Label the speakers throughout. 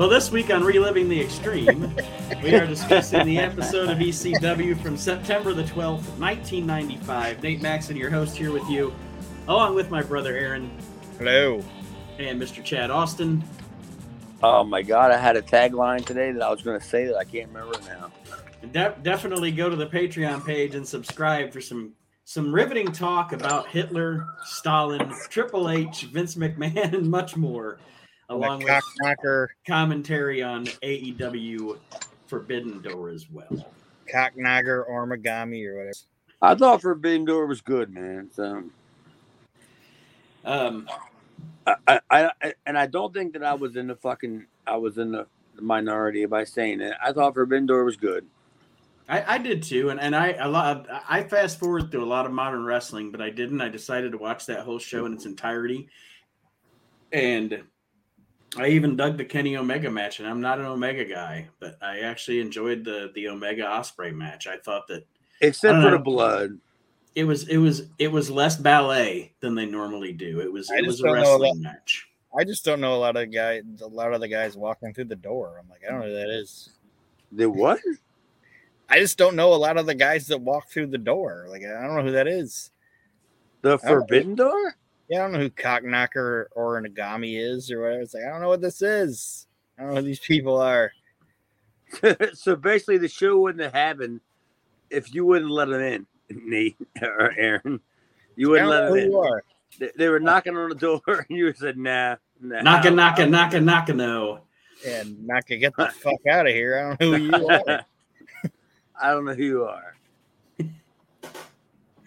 Speaker 1: Well, this week on Reliving the Extreme, we are discussing the episode of ECW from September the 12th, 1995. Nate Maxon, your host, here with you, along with my brother Aaron.
Speaker 2: Hello.
Speaker 1: And Mr. Chad Austin.
Speaker 3: Oh my God, I had a tagline today that I was going to say that I can't remember now.
Speaker 1: De- definitely go to the Patreon page and subscribe for some some riveting talk about Hitler, Stalin, Triple H, Vince McMahon, and much more, along with
Speaker 2: knocker,
Speaker 1: commentary on AEW Forbidden Door as well.
Speaker 2: Cocknagger, Origami, or whatever.
Speaker 3: I thought Forbidden Door was good, man. So,
Speaker 1: um,
Speaker 3: I, I, I, and I don't think that I was in the fucking, I was in the minority by saying it. I thought Forbidden Door was good.
Speaker 1: I, I did too, and, and I a lot I fast forward through a lot of modern wrestling, but I didn't. I decided to watch that whole show in its entirety, and I even dug the Kenny Omega match. And I'm not an Omega guy, but I actually enjoyed the the Omega Ospreay match. I thought that
Speaker 3: except for know, the blood,
Speaker 1: it was it was it was less ballet than they normally do. It was it was a wrestling match.
Speaker 2: I just don't know a lot of guys. A lot of the guys walking through the door. I'm like, I don't know who that is.
Speaker 3: The what?
Speaker 2: I just don't know a lot of the guys that walk through the door. Like I don't know who that is.
Speaker 3: The Forbidden Door?
Speaker 2: Yeah, I don't know who Cockknocker or Nagami is or whatever. It's like I don't know what this is. I don't know who these people are.
Speaker 3: so basically, the show wouldn't have happened if you wouldn't let them in, Nate or Aaron. You wouldn't let them in. Are. They, they, were knocking on the door, and you said, "Nah,
Speaker 1: nah." Knocking, knocking, knocking, knocking. No.
Speaker 2: And knocking, get the fuck out of here. I don't know who you are.
Speaker 3: I don't know who you are.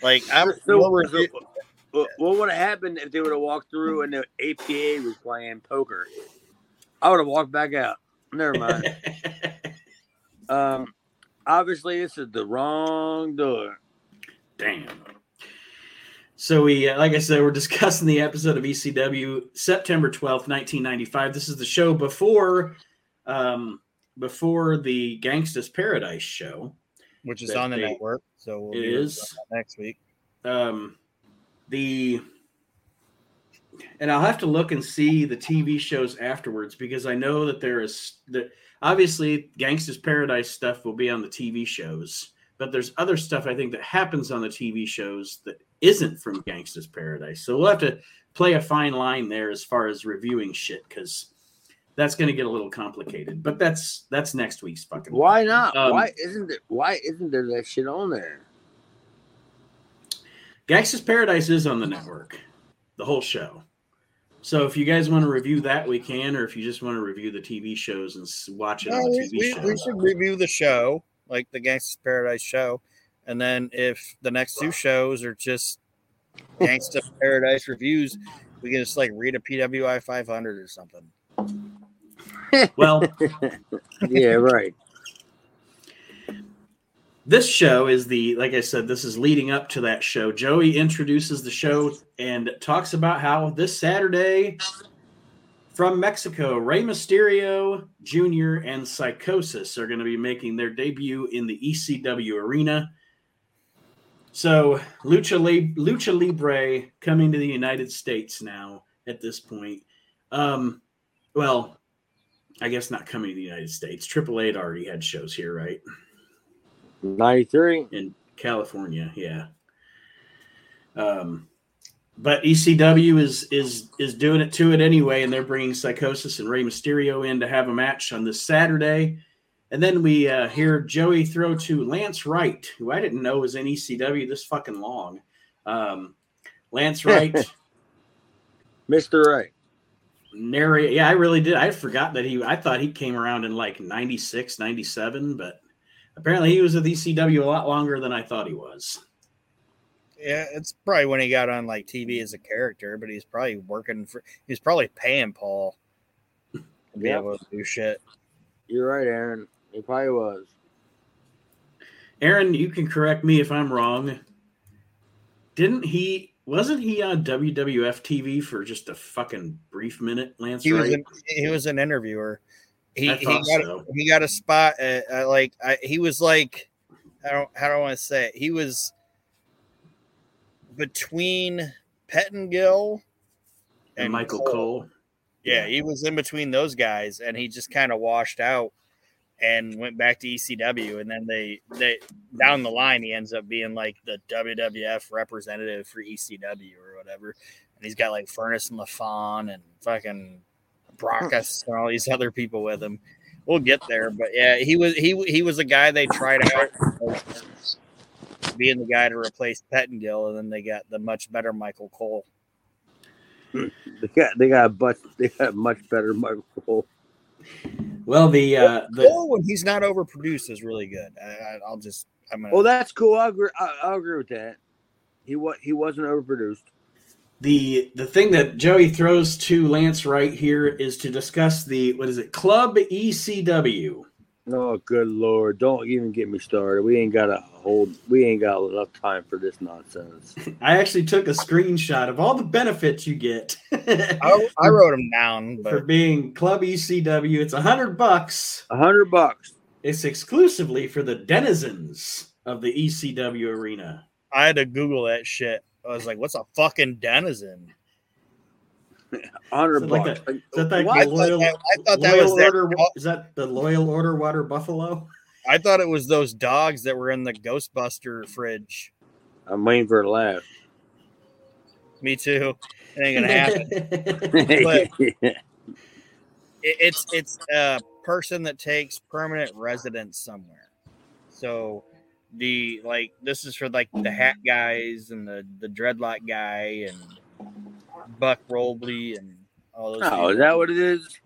Speaker 2: Like I'm
Speaker 3: so, so, what, what would have happened if they would have walked through and the APA was playing poker? I would have walked back out. Never mind. um, obviously, this is the wrong door.
Speaker 1: Damn. So we, uh, like I said, we're discussing the episode of ECW September twelfth, nineteen ninety five. This is the show before, um, before the Gangsta's Paradise show
Speaker 2: which is on the they, network. So
Speaker 1: we'll it is
Speaker 2: next week.
Speaker 1: Um, the and I'll have to look and see the TV shows afterwards because I know that there is that obviously Gangsta's Paradise stuff will be on the TV shows, but there's other stuff I think that happens on the TV shows that isn't from Gangsta's Paradise. So we'll have to play a fine line there as far as reviewing shit because that's going to get a little complicated. But that's that's next week's fucking.
Speaker 3: Why not? Um, why isn't it? Why isn't there that shit on there?
Speaker 1: Gangsta's Paradise is on the network, the whole show. So if you guys want to review that, we can, or if you just want to review the TV shows and watch it on the TV
Speaker 2: we,
Speaker 1: show.
Speaker 2: We should review the show, like the Gangsta's Paradise show, and then if the next two shows are just Gangsta's Paradise reviews, we can just like read a PWI 500 or something.
Speaker 1: Well,
Speaker 3: yeah, right.
Speaker 1: This show is the, like I said, this is leading up to that show. Joey introduces the show and talks about how this Saturday from Mexico, Rey Mysterio Jr. and Psychosis are going to be making their debut in the ECW arena. So, Lucha, Lucha Libre coming to the United States now at this point. Um, well, I guess not coming to the United States. Triple A already had shows here, right?
Speaker 3: 93
Speaker 1: in California, yeah. Um, but ECW is is is doing it to it anyway, and they're bringing Psychosis and Rey Mysterio in to have a match on this Saturday. And then we uh, hear Joey throw to Lance Wright, who I didn't know was in ECW this fucking long. Um, Lance Wright,
Speaker 3: Mr. Wright
Speaker 1: narrate yeah i really did i forgot that he i thought he came around in like 96 97 but apparently he was with ecw a lot longer than i thought he was
Speaker 2: yeah it's probably when he got on like tv as a character but he's probably working for he's probably paying paul to be yep. able to do shit
Speaker 3: you're right aaron he probably was
Speaker 1: aaron you can correct me if i'm wrong didn't he wasn't he on WWF TV for just a fucking brief minute, Lance?
Speaker 2: He
Speaker 1: was
Speaker 2: an, he was an interviewer. He he got so. he got a spot at, at like I, he was like I don't how do I want to say it? He was between Pettengill
Speaker 1: and, and Michael Cole. Cole.
Speaker 2: Yeah, he was in between those guys, and he just kind of washed out and went back to ECW. And then they they down the line, he ends up being like the WWF representative for ECW or whatever. And he's got like Furnas and LaFon and fucking Brakkus and all these other people with him. We'll get there, but yeah, he was he he was a guy they tried out being the guy to replace Pettengill, and then they got the much better Michael Cole.
Speaker 3: They got they got a much they got much better Michael Cole.
Speaker 1: Well, the uh, the
Speaker 2: Cole, when he's not overproduced, is really good. I, I, I'll just I'm gonna.
Speaker 3: Well, that's cool. I agree. I, I agree with that. He was he wasn't overproduced.
Speaker 1: The the thing that Joey throws to Lance right here is to discuss the what is it Club ECW.
Speaker 3: Oh, good lord! Don't even get me started. We ain't got a hold. We ain't got enough time for this nonsense.
Speaker 1: I actually took a screenshot of all the benefits you get
Speaker 2: I, I wrote them down,
Speaker 1: for being Club ECW. It's a hundred bucks.
Speaker 3: A hundred bucks.
Speaker 1: It's exclusively for the denizens of the ECW arena.
Speaker 2: I had to Google that shit. I was like, "What's a fucking denizen?"
Speaker 3: A hundred
Speaker 1: Is like
Speaker 3: bucks.
Speaker 1: Is that
Speaker 2: Well, I
Speaker 1: the
Speaker 2: thought
Speaker 1: loyal,
Speaker 2: that- I thought that
Speaker 1: loyal
Speaker 2: was that-
Speaker 1: order? Is that the loyal order water buffalo?
Speaker 2: I thought it was those dogs that were in the Ghostbuster fridge.
Speaker 3: I'm waiting for a laugh.
Speaker 2: Me too. It ain't gonna happen. It, it's it's a person that takes permanent residence somewhere. So the like this is for like the hat guys and the the dreadlock guy and Buck Robley and all those.
Speaker 3: oh,
Speaker 2: people.
Speaker 3: is that what it is?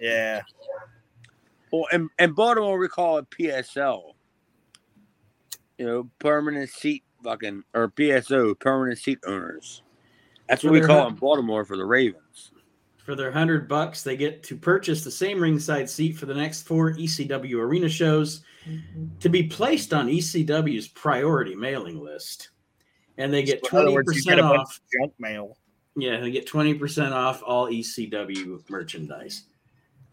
Speaker 2: Yeah.
Speaker 3: Well, and in Baltimore, we call it PSL. You know, permanent seat fucking or PSO, permanent seat owners. That's what we call
Speaker 1: they're
Speaker 3: in Baltimore for the Ravens.
Speaker 1: For their hundred bucks, they get to purchase the same ringside seat for the next four ECW arena shows to be placed on ECW's priority mailing list. And they get
Speaker 2: So in other
Speaker 1: twenty
Speaker 2: words, you get
Speaker 1: percent
Speaker 2: a bunch
Speaker 1: off.
Speaker 2: of junk mail.
Speaker 1: Yeah, they get twenty percent off all ECW merchandise.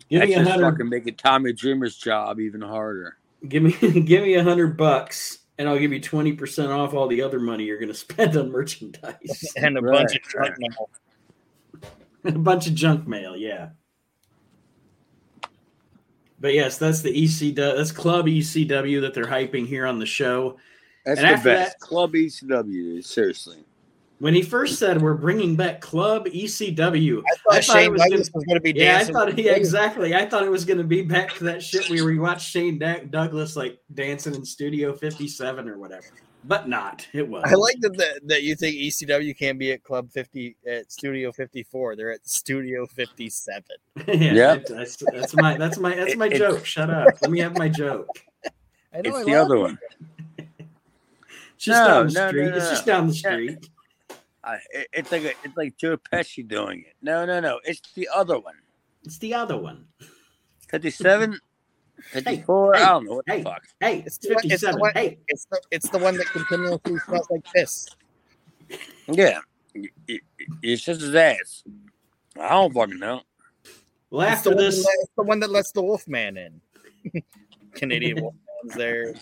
Speaker 1: Give
Speaker 3: That's
Speaker 1: me a
Speaker 3: just
Speaker 1: hundred.
Speaker 3: fucking making Tommy Dreamer's job even harder.
Speaker 1: Give me give me a hundred bucks, and I'll give you twenty percent off all the other money you're going to spend on merchandise.
Speaker 2: and a
Speaker 3: Right,
Speaker 2: bunch of junk
Speaker 3: right.
Speaker 2: mail.
Speaker 1: a bunch of junk mail, yeah. But yes, that's the ECW. That's Club ECW that they're hyping here on the show.
Speaker 3: That's
Speaker 1: And
Speaker 3: the best.
Speaker 1: that-
Speaker 3: Club ECW, seriously.
Speaker 1: When he first said we're bringing back Club ECW,
Speaker 2: I thought,
Speaker 1: I thought it
Speaker 2: Shane
Speaker 1: was
Speaker 2: Douglas
Speaker 1: gonna-
Speaker 2: was going to be
Speaker 1: yeah, I thought
Speaker 2: with
Speaker 1: yeah, exactly. I thought it was going to be back to that shit where we watched Shane Da- Douglas like dancing in Studio 57 or whatever, but not. It was.
Speaker 2: I like that, that that you think ECW can't be at Club 50 at Studio 54. They're at Studio 57.
Speaker 1: yeah,
Speaker 3: Yep.
Speaker 1: that's, that's my that's my that's my
Speaker 3: It-
Speaker 1: joke. Shut up. Let me have my joke.
Speaker 2: I know
Speaker 3: It's
Speaker 2: I
Speaker 3: the other
Speaker 2: it.
Speaker 3: one.
Speaker 1: It's just
Speaker 3: No,
Speaker 1: down the
Speaker 3: no, no,
Speaker 1: street. It's just down the street.
Speaker 3: I, it- it's like a, it's like Joe Pesci doing it. No, no, no. It's the other one.
Speaker 1: It's the other one.
Speaker 3: 57, 54.
Speaker 1: hey,
Speaker 3: I don't know what
Speaker 1: hey.
Speaker 3: the fuck.
Speaker 1: Hey,
Speaker 2: It's
Speaker 1: it's
Speaker 2: the one- it's the
Speaker 1: 57.
Speaker 2: one-
Speaker 1: Hey,
Speaker 2: It's the it's the one that continuously smells like piss.
Speaker 3: Yeah. Y- y- It's just his ass. I don't fucking know.
Speaker 1: well,
Speaker 2: It's
Speaker 1: after
Speaker 2: the, one
Speaker 1: this,
Speaker 2: that, it's the one that lets the Wolfman in. Canadian Wolfman's there.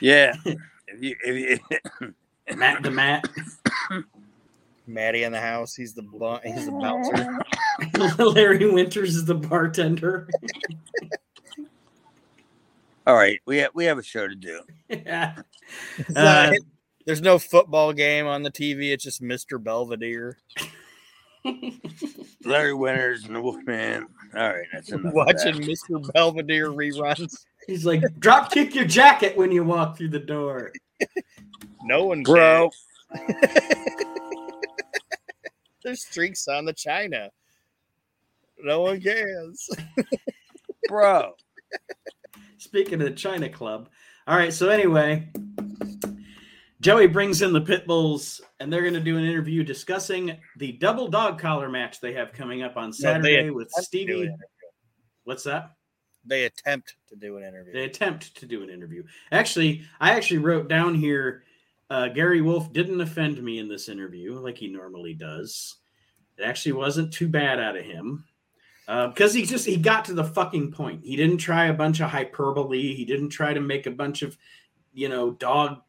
Speaker 3: Yeah. if you, if you,
Speaker 1: Matt the Matt,
Speaker 2: Matty in the house. He's the bu- he's the bouncer.
Speaker 1: Larry Winters is the bartender.
Speaker 3: all right, we have, we have a show to do.
Speaker 1: yeah. Uh,
Speaker 2: there's no football game on the TV. It's just Mr. Belvedere
Speaker 3: Larry Winters and the Wolfman. All right, that's enough. of
Speaker 2: watching
Speaker 3: that.
Speaker 2: Mr. Belvedere reruns.
Speaker 1: He's like, drop kick your jacket when you walk through the door.
Speaker 2: No one
Speaker 3: bro.
Speaker 2: There's streaks on the China. No one cares.
Speaker 3: Bro.
Speaker 1: Speaking of the China Club. All right, so anyway, Joey brings in the Pit Bulls, and they're going to do an interview discussing the double dog collar match they have coming up on Saturday with
Speaker 2: attempt to do
Speaker 1: Stevie. What's that?
Speaker 2: They attempt to do an interview.
Speaker 1: They attempt to do an interview. Actually, I actually wrote down here uh, Gary Wolfe didn't offend me in this interview like he normally does. It actually wasn't too bad out of him because he just he got to the fucking point. He didn't try a bunch of hyperbole. He didn't try to make a bunch of you know dog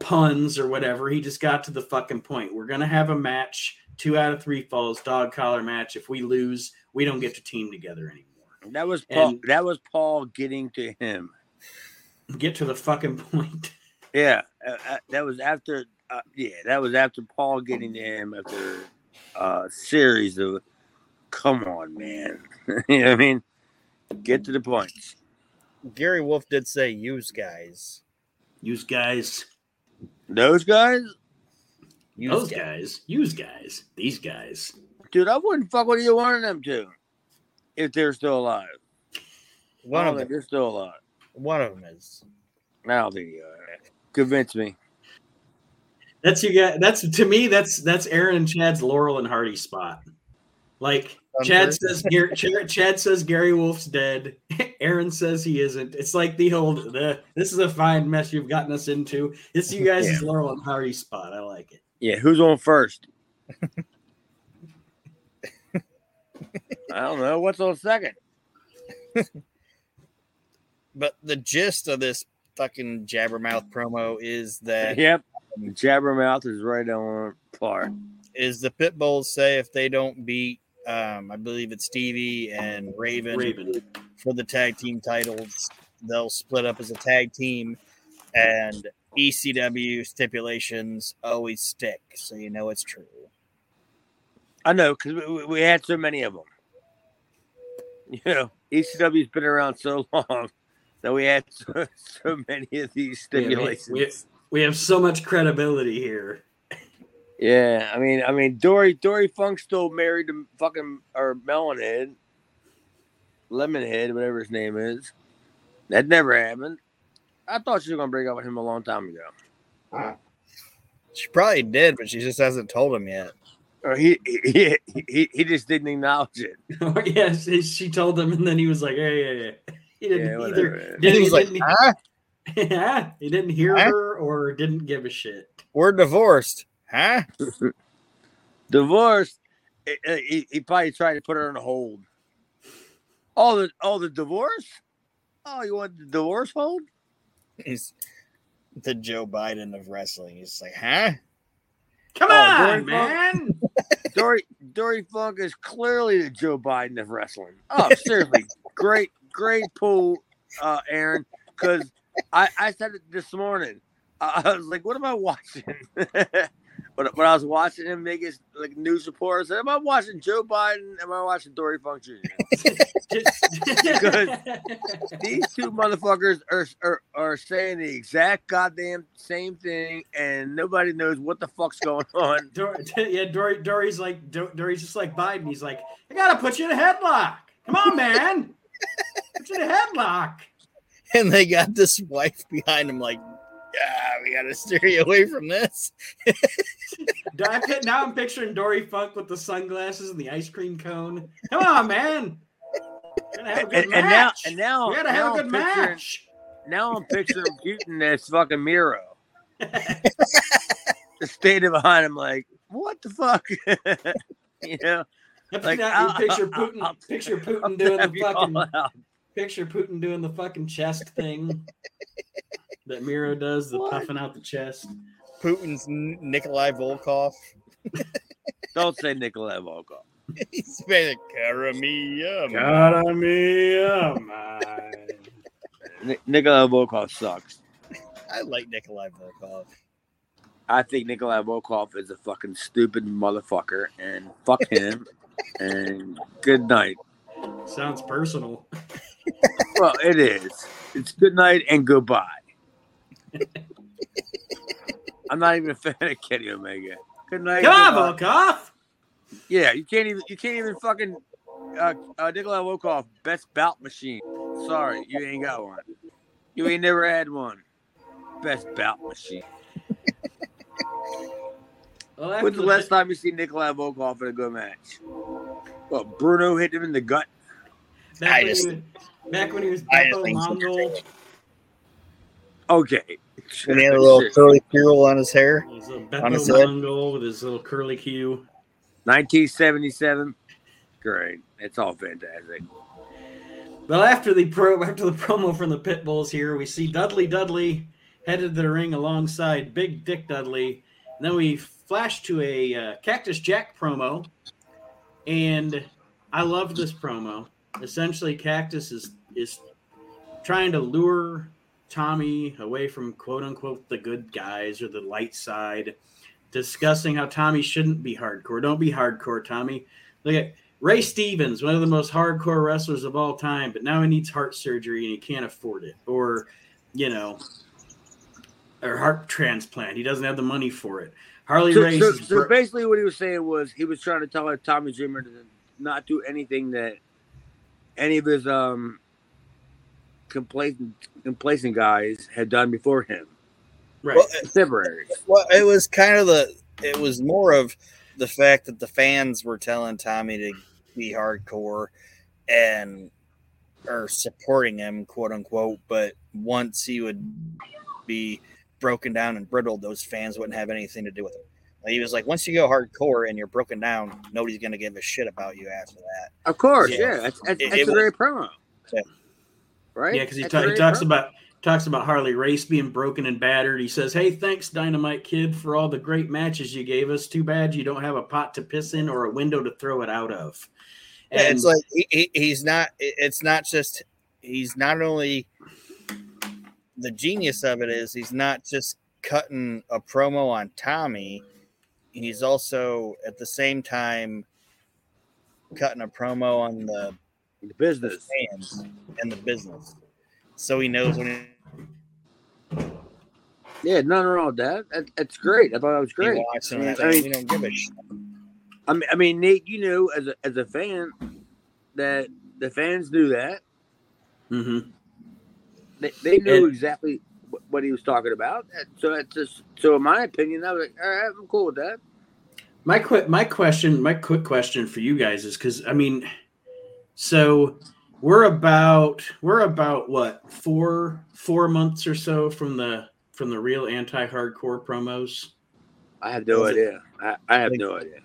Speaker 1: puns or whatever. He just got to the fucking point. We're gonna have a match two out of three falls, dog collar match. If we lose, we don't get to team together anymore.
Speaker 3: That was Paul.
Speaker 1: And-
Speaker 3: that was Paul getting to him.
Speaker 1: Get to the fucking point.
Speaker 3: Yeah, uh, uh, that was after. Uh, yeah, that was after Paul getting to him after a series of. Come on, man. you know what I mean? Get to the points.
Speaker 2: Gary Wolfe did say use guys.
Speaker 1: Use guys,
Speaker 3: Those guys,
Speaker 2: Use
Speaker 1: those guys, use guys, these guys.
Speaker 3: dude, I wouldn't fuck with either one of them two if they're still alive.
Speaker 2: One of
Speaker 3: don't
Speaker 2: them.
Speaker 3: they're still alive.
Speaker 2: One of them is.
Speaker 3: I don't think they are. Convince me.
Speaker 1: That's you got. That's to me. That's that's Aaron and Chad's Laurel and Hardy spot. Like Chad says, Gary, Chad, Chad says Gary Wolfe's dead. Aaron says he isn't. It's like the old. The, this is a fine mess you've gotten us into. It's you guys'
Speaker 3: Yeah.
Speaker 1: Laurel and Hardy spot. I like it.
Speaker 3: Yeah, who's on first? I don't know. What's on second?
Speaker 2: But the gist of this fucking jabbermouth promo is that
Speaker 3: Yep. Jabbermouth is right on par.
Speaker 2: is the pit bulls say if they don't beat um, I believe it's Stevie and Raven,
Speaker 1: Raven.
Speaker 2: for the tag team titles, they'll split up as a tag team and ECW stipulations always stick, so you know it's true.
Speaker 3: I know because we, we- we had so many of them. You know, ECW's been around so long that we had so, so many of these
Speaker 1: Yeah, we- we, we have so much credibility here.
Speaker 3: Yeah, I mean, I mean, Dory Dory Funk still married to fucking or Melonhead, Lemonhead, whatever his name is. That never happened. I thought she was gonna break up with him a long time ago.
Speaker 2: She probably did, but she just hasn't told him yet.
Speaker 3: Oh, or he he he, he just didn't acknowledge it.
Speaker 1: Oh, yeah, she, she told him, and then he was like, "Yeah, yeah, yeah." He didn't
Speaker 3: Yeah,
Speaker 1: either.
Speaker 3: whatever.
Speaker 1: Didn't,
Speaker 2: he was like,
Speaker 1: didn't,
Speaker 2: huh?
Speaker 1: yeah, he didn't hear
Speaker 2: Huh?
Speaker 1: her or didn't give a shit.
Speaker 2: We're divorced. Huh?
Speaker 3: divorced. eh, eh, He, he probably tried to put her on hold. All the oh the divorce. Oh, you want the divorce hold?
Speaker 2: He's the Joe Biden of wrestling. He's like, huh?
Speaker 1: Come
Speaker 3: Oh,
Speaker 1: on,
Speaker 3: Dory
Speaker 1: man.
Speaker 3: Dory Dory Funk is clearly the Joe Biden of wrestling. Oh, seriously, great, great pool, uh, Aaron. Because I, I said it this morning. I, was like, "What am I watching?" when, when I was watching him make his like news report, I said, "Am I watching Joe Biden? Am I watching Dory Funk Jr.?" Because- These two motherfuckers are, are are saying the exact goddamn same thing, and nobody knows what the fuck's going on.
Speaker 1: Yeah, Dory, Dory's like Dory's just like Biden. He's like, I gotta put you in a headlock. Come on, man. Put you in a headlock.
Speaker 2: And they got this wife behind him, like, yeah, we got to steer you away from this.
Speaker 1: Do now I'm picturing Dory Funk with the sunglasses and the ice cream cone. Come on, man. We're gonna have a good
Speaker 3: And, and now, and now,
Speaker 1: we gotta
Speaker 3: now
Speaker 1: have a
Speaker 3: I'm
Speaker 1: good match.
Speaker 3: Now I'm picturing Putin as fucking Miro. Just standing behind him, like, what the fuck? you know, like,
Speaker 1: you
Speaker 3: I'll-
Speaker 1: picture
Speaker 3: I'll-
Speaker 1: Putin.
Speaker 3: I'll-
Speaker 1: picture
Speaker 3: I'll
Speaker 1: Putin doing the fucking.
Speaker 3: Out.
Speaker 1: Picture Putin doing the fucking chest thing that Miro does, the
Speaker 3: What?
Speaker 1: puffing out the chest.
Speaker 2: Putin's Nikolai Volkov.
Speaker 3: Don't say Nikolai Volkov.
Speaker 2: He's very Karamia.
Speaker 1: God, me, oh
Speaker 3: Nikolai Volkov sucks.
Speaker 2: I like Nikolai Volkov.
Speaker 3: I think Nikolai Volkov is a fucking stupid motherfucker, and fuck him. and good night.
Speaker 1: Sounds personal.
Speaker 3: Well, it is. It's good night and goodbye. I'm not even a fan of Kenny Omega. Good night.
Speaker 1: Come
Speaker 3: goodbye.
Speaker 1: on, Volkov.
Speaker 3: Yeah, you can't even you can't even fucking uh, uh Nikolai Volkov best bout machine. Sorry, you ain't got one. You ain't never had one. Best bout machine.
Speaker 1: Well,
Speaker 3: When's the
Speaker 1: the
Speaker 3: last time you see Nikolai Volkov in a good match? Well, Bruno hit him in the gut.
Speaker 1: back,
Speaker 2: I just-
Speaker 1: he was, back when he was
Speaker 2: I just
Speaker 1: Beppo
Speaker 2: think so.
Speaker 1: Mongol,
Speaker 3: Okay.
Speaker 2: And he had a little curly curl on his hair.
Speaker 1: he was a
Speaker 2: On his head.
Speaker 1: Mongol with his little curly cue.
Speaker 3: 1977. Great. It's all fantastic.
Speaker 1: Well, after the pro, after the promo from the Pit Bulls here, we see Dudley Dudley headed to the ring alongside Big Dick Dudley, And then we flash to a uh, Cactus Jack promo, and I love this promo. Essentially, Cactus is is trying to lure Tommy away from quote unquote the good guys or the light side, discussing how Tommy shouldn't be hardcore. Don't be hardcore, Tommy. Look at Ray Stevens, one of the most hardcore wrestlers of all time, but now he needs heart surgery and he can't afford it. Or, you know, or heart transplant. He doesn't have the money for it. Harley
Speaker 3: So,
Speaker 1: Race.
Speaker 3: so, so basically, what he was saying was he was trying to tell Tommy Dreamer to not do anything that any of his um complacent complacent guys had done before him.
Speaker 1: right.
Speaker 2: Well,
Speaker 3: Contemporaries.
Speaker 2: Well, it was kind of the. It was more of the fact that the fans were telling Tommy to be hardcore, and or supporting him, quote unquote. But once he would be broken down and brittle, those fans wouldn't have anything to do with it. Like, he was like, once you go hardcore and you're broken down, nobody's gonna give a shit about you after that.
Speaker 3: Of course,
Speaker 1: Yeah.
Speaker 3: yeah. That's, that's,
Speaker 2: It-
Speaker 3: that's
Speaker 2: it
Speaker 3: a
Speaker 2: was-
Speaker 3: great promo.
Speaker 2: Yeah.
Speaker 3: Right?
Speaker 1: Yeah, because he, ta- he talks
Speaker 3: promo.
Speaker 1: about talks about Harley Race being broken and battered. He says, "Hey, thanks, Dynamite Kid, for all the great matches you gave us. Too bad you don't have a pot to piss in or a window to throw it out of."
Speaker 2: Yeah,
Speaker 1: And
Speaker 2: it's like he, he, he's not. It's not just. He's not only. The genius of it is he's not just cutting a promo on Tommy. He's also at the same time cutting a promo on the
Speaker 3: the business.
Speaker 2: fans and the business, so he knows when he,
Speaker 3: Yeah, nothing wrong with that. that. That's great. I thought that was
Speaker 2: he
Speaker 3: great.
Speaker 2: walks in.
Speaker 3: I mean-
Speaker 2: we don't give a shit.
Speaker 3: I mean, I mean, Nate, you know, as a as a fan, that the fans knew that
Speaker 1: Mm-hmm.
Speaker 3: they, they knew
Speaker 1: And-
Speaker 3: exactly what, what he was talking about. So that's just so, in my opinion, I was like, all right, I'm cool with that.
Speaker 1: My quick, my question, my quick question for you guys is because I mean, so we're about we're about what four four months or so from the from the real anti-hardcore promos.
Speaker 3: I have no
Speaker 2: Was it-
Speaker 3: idea. I, I have
Speaker 2: Like-
Speaker 3: no idea.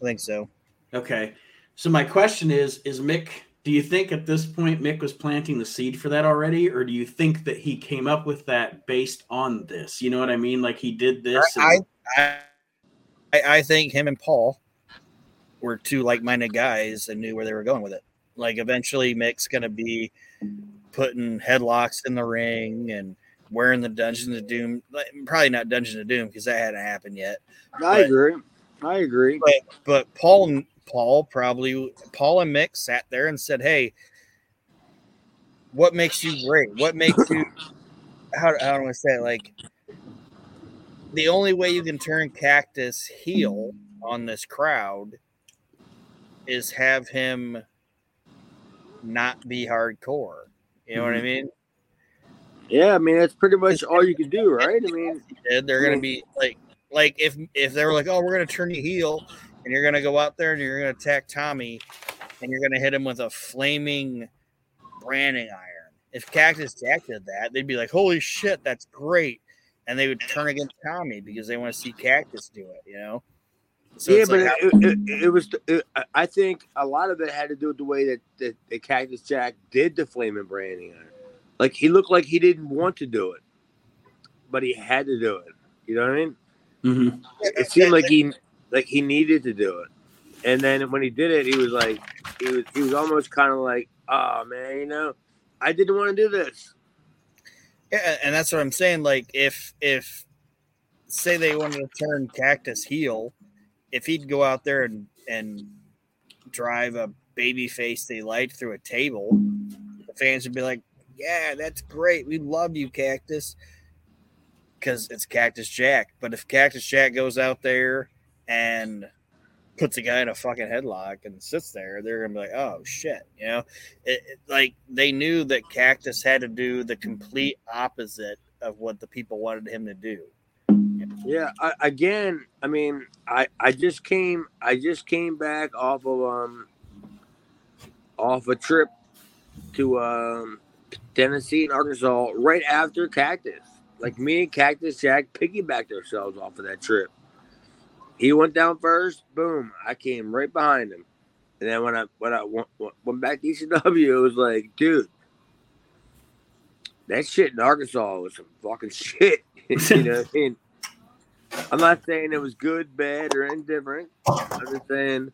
Speaker 2: I think so.
Speaker 1: Okay, so my question is: Is Mick? Do you think at this point Mick was planting the seed for that already, or do you think that he came up with that based on this? You know what I mean? Like he did this.
Speaker 2: I,
Speaker 1: and-
Speaker 2: I, I, I think him and Paul were two like-minded guys and knew where they were going with it. Like eventually, Mick's gonna be putting headlocks in the ring and wearing the Dungeons of Doom. like, Probably not Dungeons of Doom because that hadn't happened yet.
Speaker 3: I
Speaker 2: But-
Speaker 3: agree. I agree.
Speaker 2: But but Paul Paul probably Paul and Mick sat there and said, "Hey, what makes you great? What makes you how how do I say it? like the only way you can turn Cactus heel on this crowd is have him not be hardcore. You know what I mm-hmm. mean?
Speaker 3: Yeah, I mean that's pretty much all you can do, right? I mean,
Speaker 2: they're gonna be like like if if they were like, oh, we're gonna turn you heel and you're gonna go out there and you're gonna attack Tommy and you're gonna hit him with a flaming branding iron. If Cactus Jack did that, they'd be like, holy shit, that's great. And they would turn against Tommy because they want to see Cactus do it, you know? So
Speaker 3: yeah, but
Speaker 2: like,
Speaker 3: it, it, it was. It, I think a lot of it had to do with the way that, that, that Cactus Jack did the flaming branding iron. Like he looked like he didn't want to do it, but he had to do it. You know what I mean?
Speaker 1: Mhm.
Speaker 3: It seemed like he like he needed to do it, and then when he did it, he was like, he was he was almost kind of like, oh man, you know, I didn't want to do this.
Speaker 2: Yeah, and that's what I'm saying. Like, if if say they wanted to turn Cactus heel, if he'd go out there and and drive a baby face they liked through a table, the fans would be like, "Yeah, that's great. We love you, Cactus," because it's Cactus Jack. But if Cactus Jack goes out there and puts a guy in a fucking headlock and sits there, they're gonna be like, "Oh shit," you know. It, it- like they knew that Cactus had to do the complete opposite of what the people wanted him to do.
Speaker 3: Yeah, I, again, I mean, I I just came I just came back off of um off a trip to um Tennessee and Arkansas right after Cactus. Like me and Cactus Jack piggybacked ourselves off of that trip. He went down first, boom, I came right behind him. And then when I when I went, went back to ECW, it was like, dude, that shit in Arkansas was some fucking shit. you know what I mean? I'm not saying it was good, bad, or indifferent. I'm just saying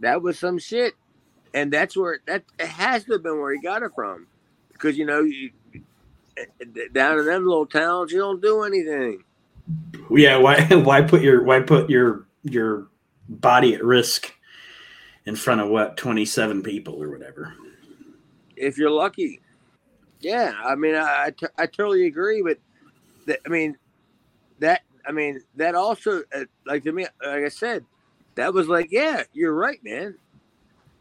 Speaker 3: that was some shit, and that's where that it has to have been where he got it from, because you know you eh, eh, down in them little towns you don't do anything.
Speaker 1: Yeah, why why put your why put your your body at risk in front of what 27 people or whatever.
Speaker 3: If you're lucky. Yeah, I mean I I, t- I totally agree but that, I mean that I mean that also uh, like to me like I said that was like yeah, you're right, man.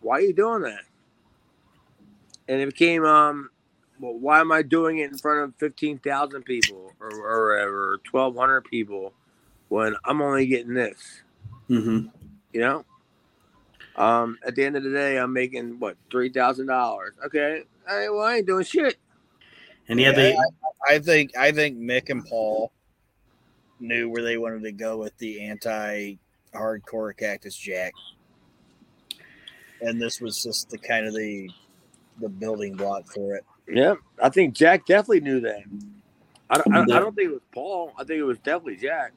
Speaker 3: Why are you doing that? And it became um well, why am I doing it in front of 15,000 people or, or, or 1,200 people when I'm only getting this?
Speaker 1: Mm-hmm.
Speaker 3: You know? Um, at the end of the day, I'm making what, $3,000. Okay. All right, well, I ain't doing shit.
Speaker 1: And yeah, they,
Speaker 2: I, I think I think Mick and Paul knew where they wanted to go with the anti hardcore cactus jack. And this was just the kind of the the building block for it.
Speaker 3: Yeah, I think Jack definitely knew that. I don't, I, I don't think it was Paul. I think it was definitely Jack.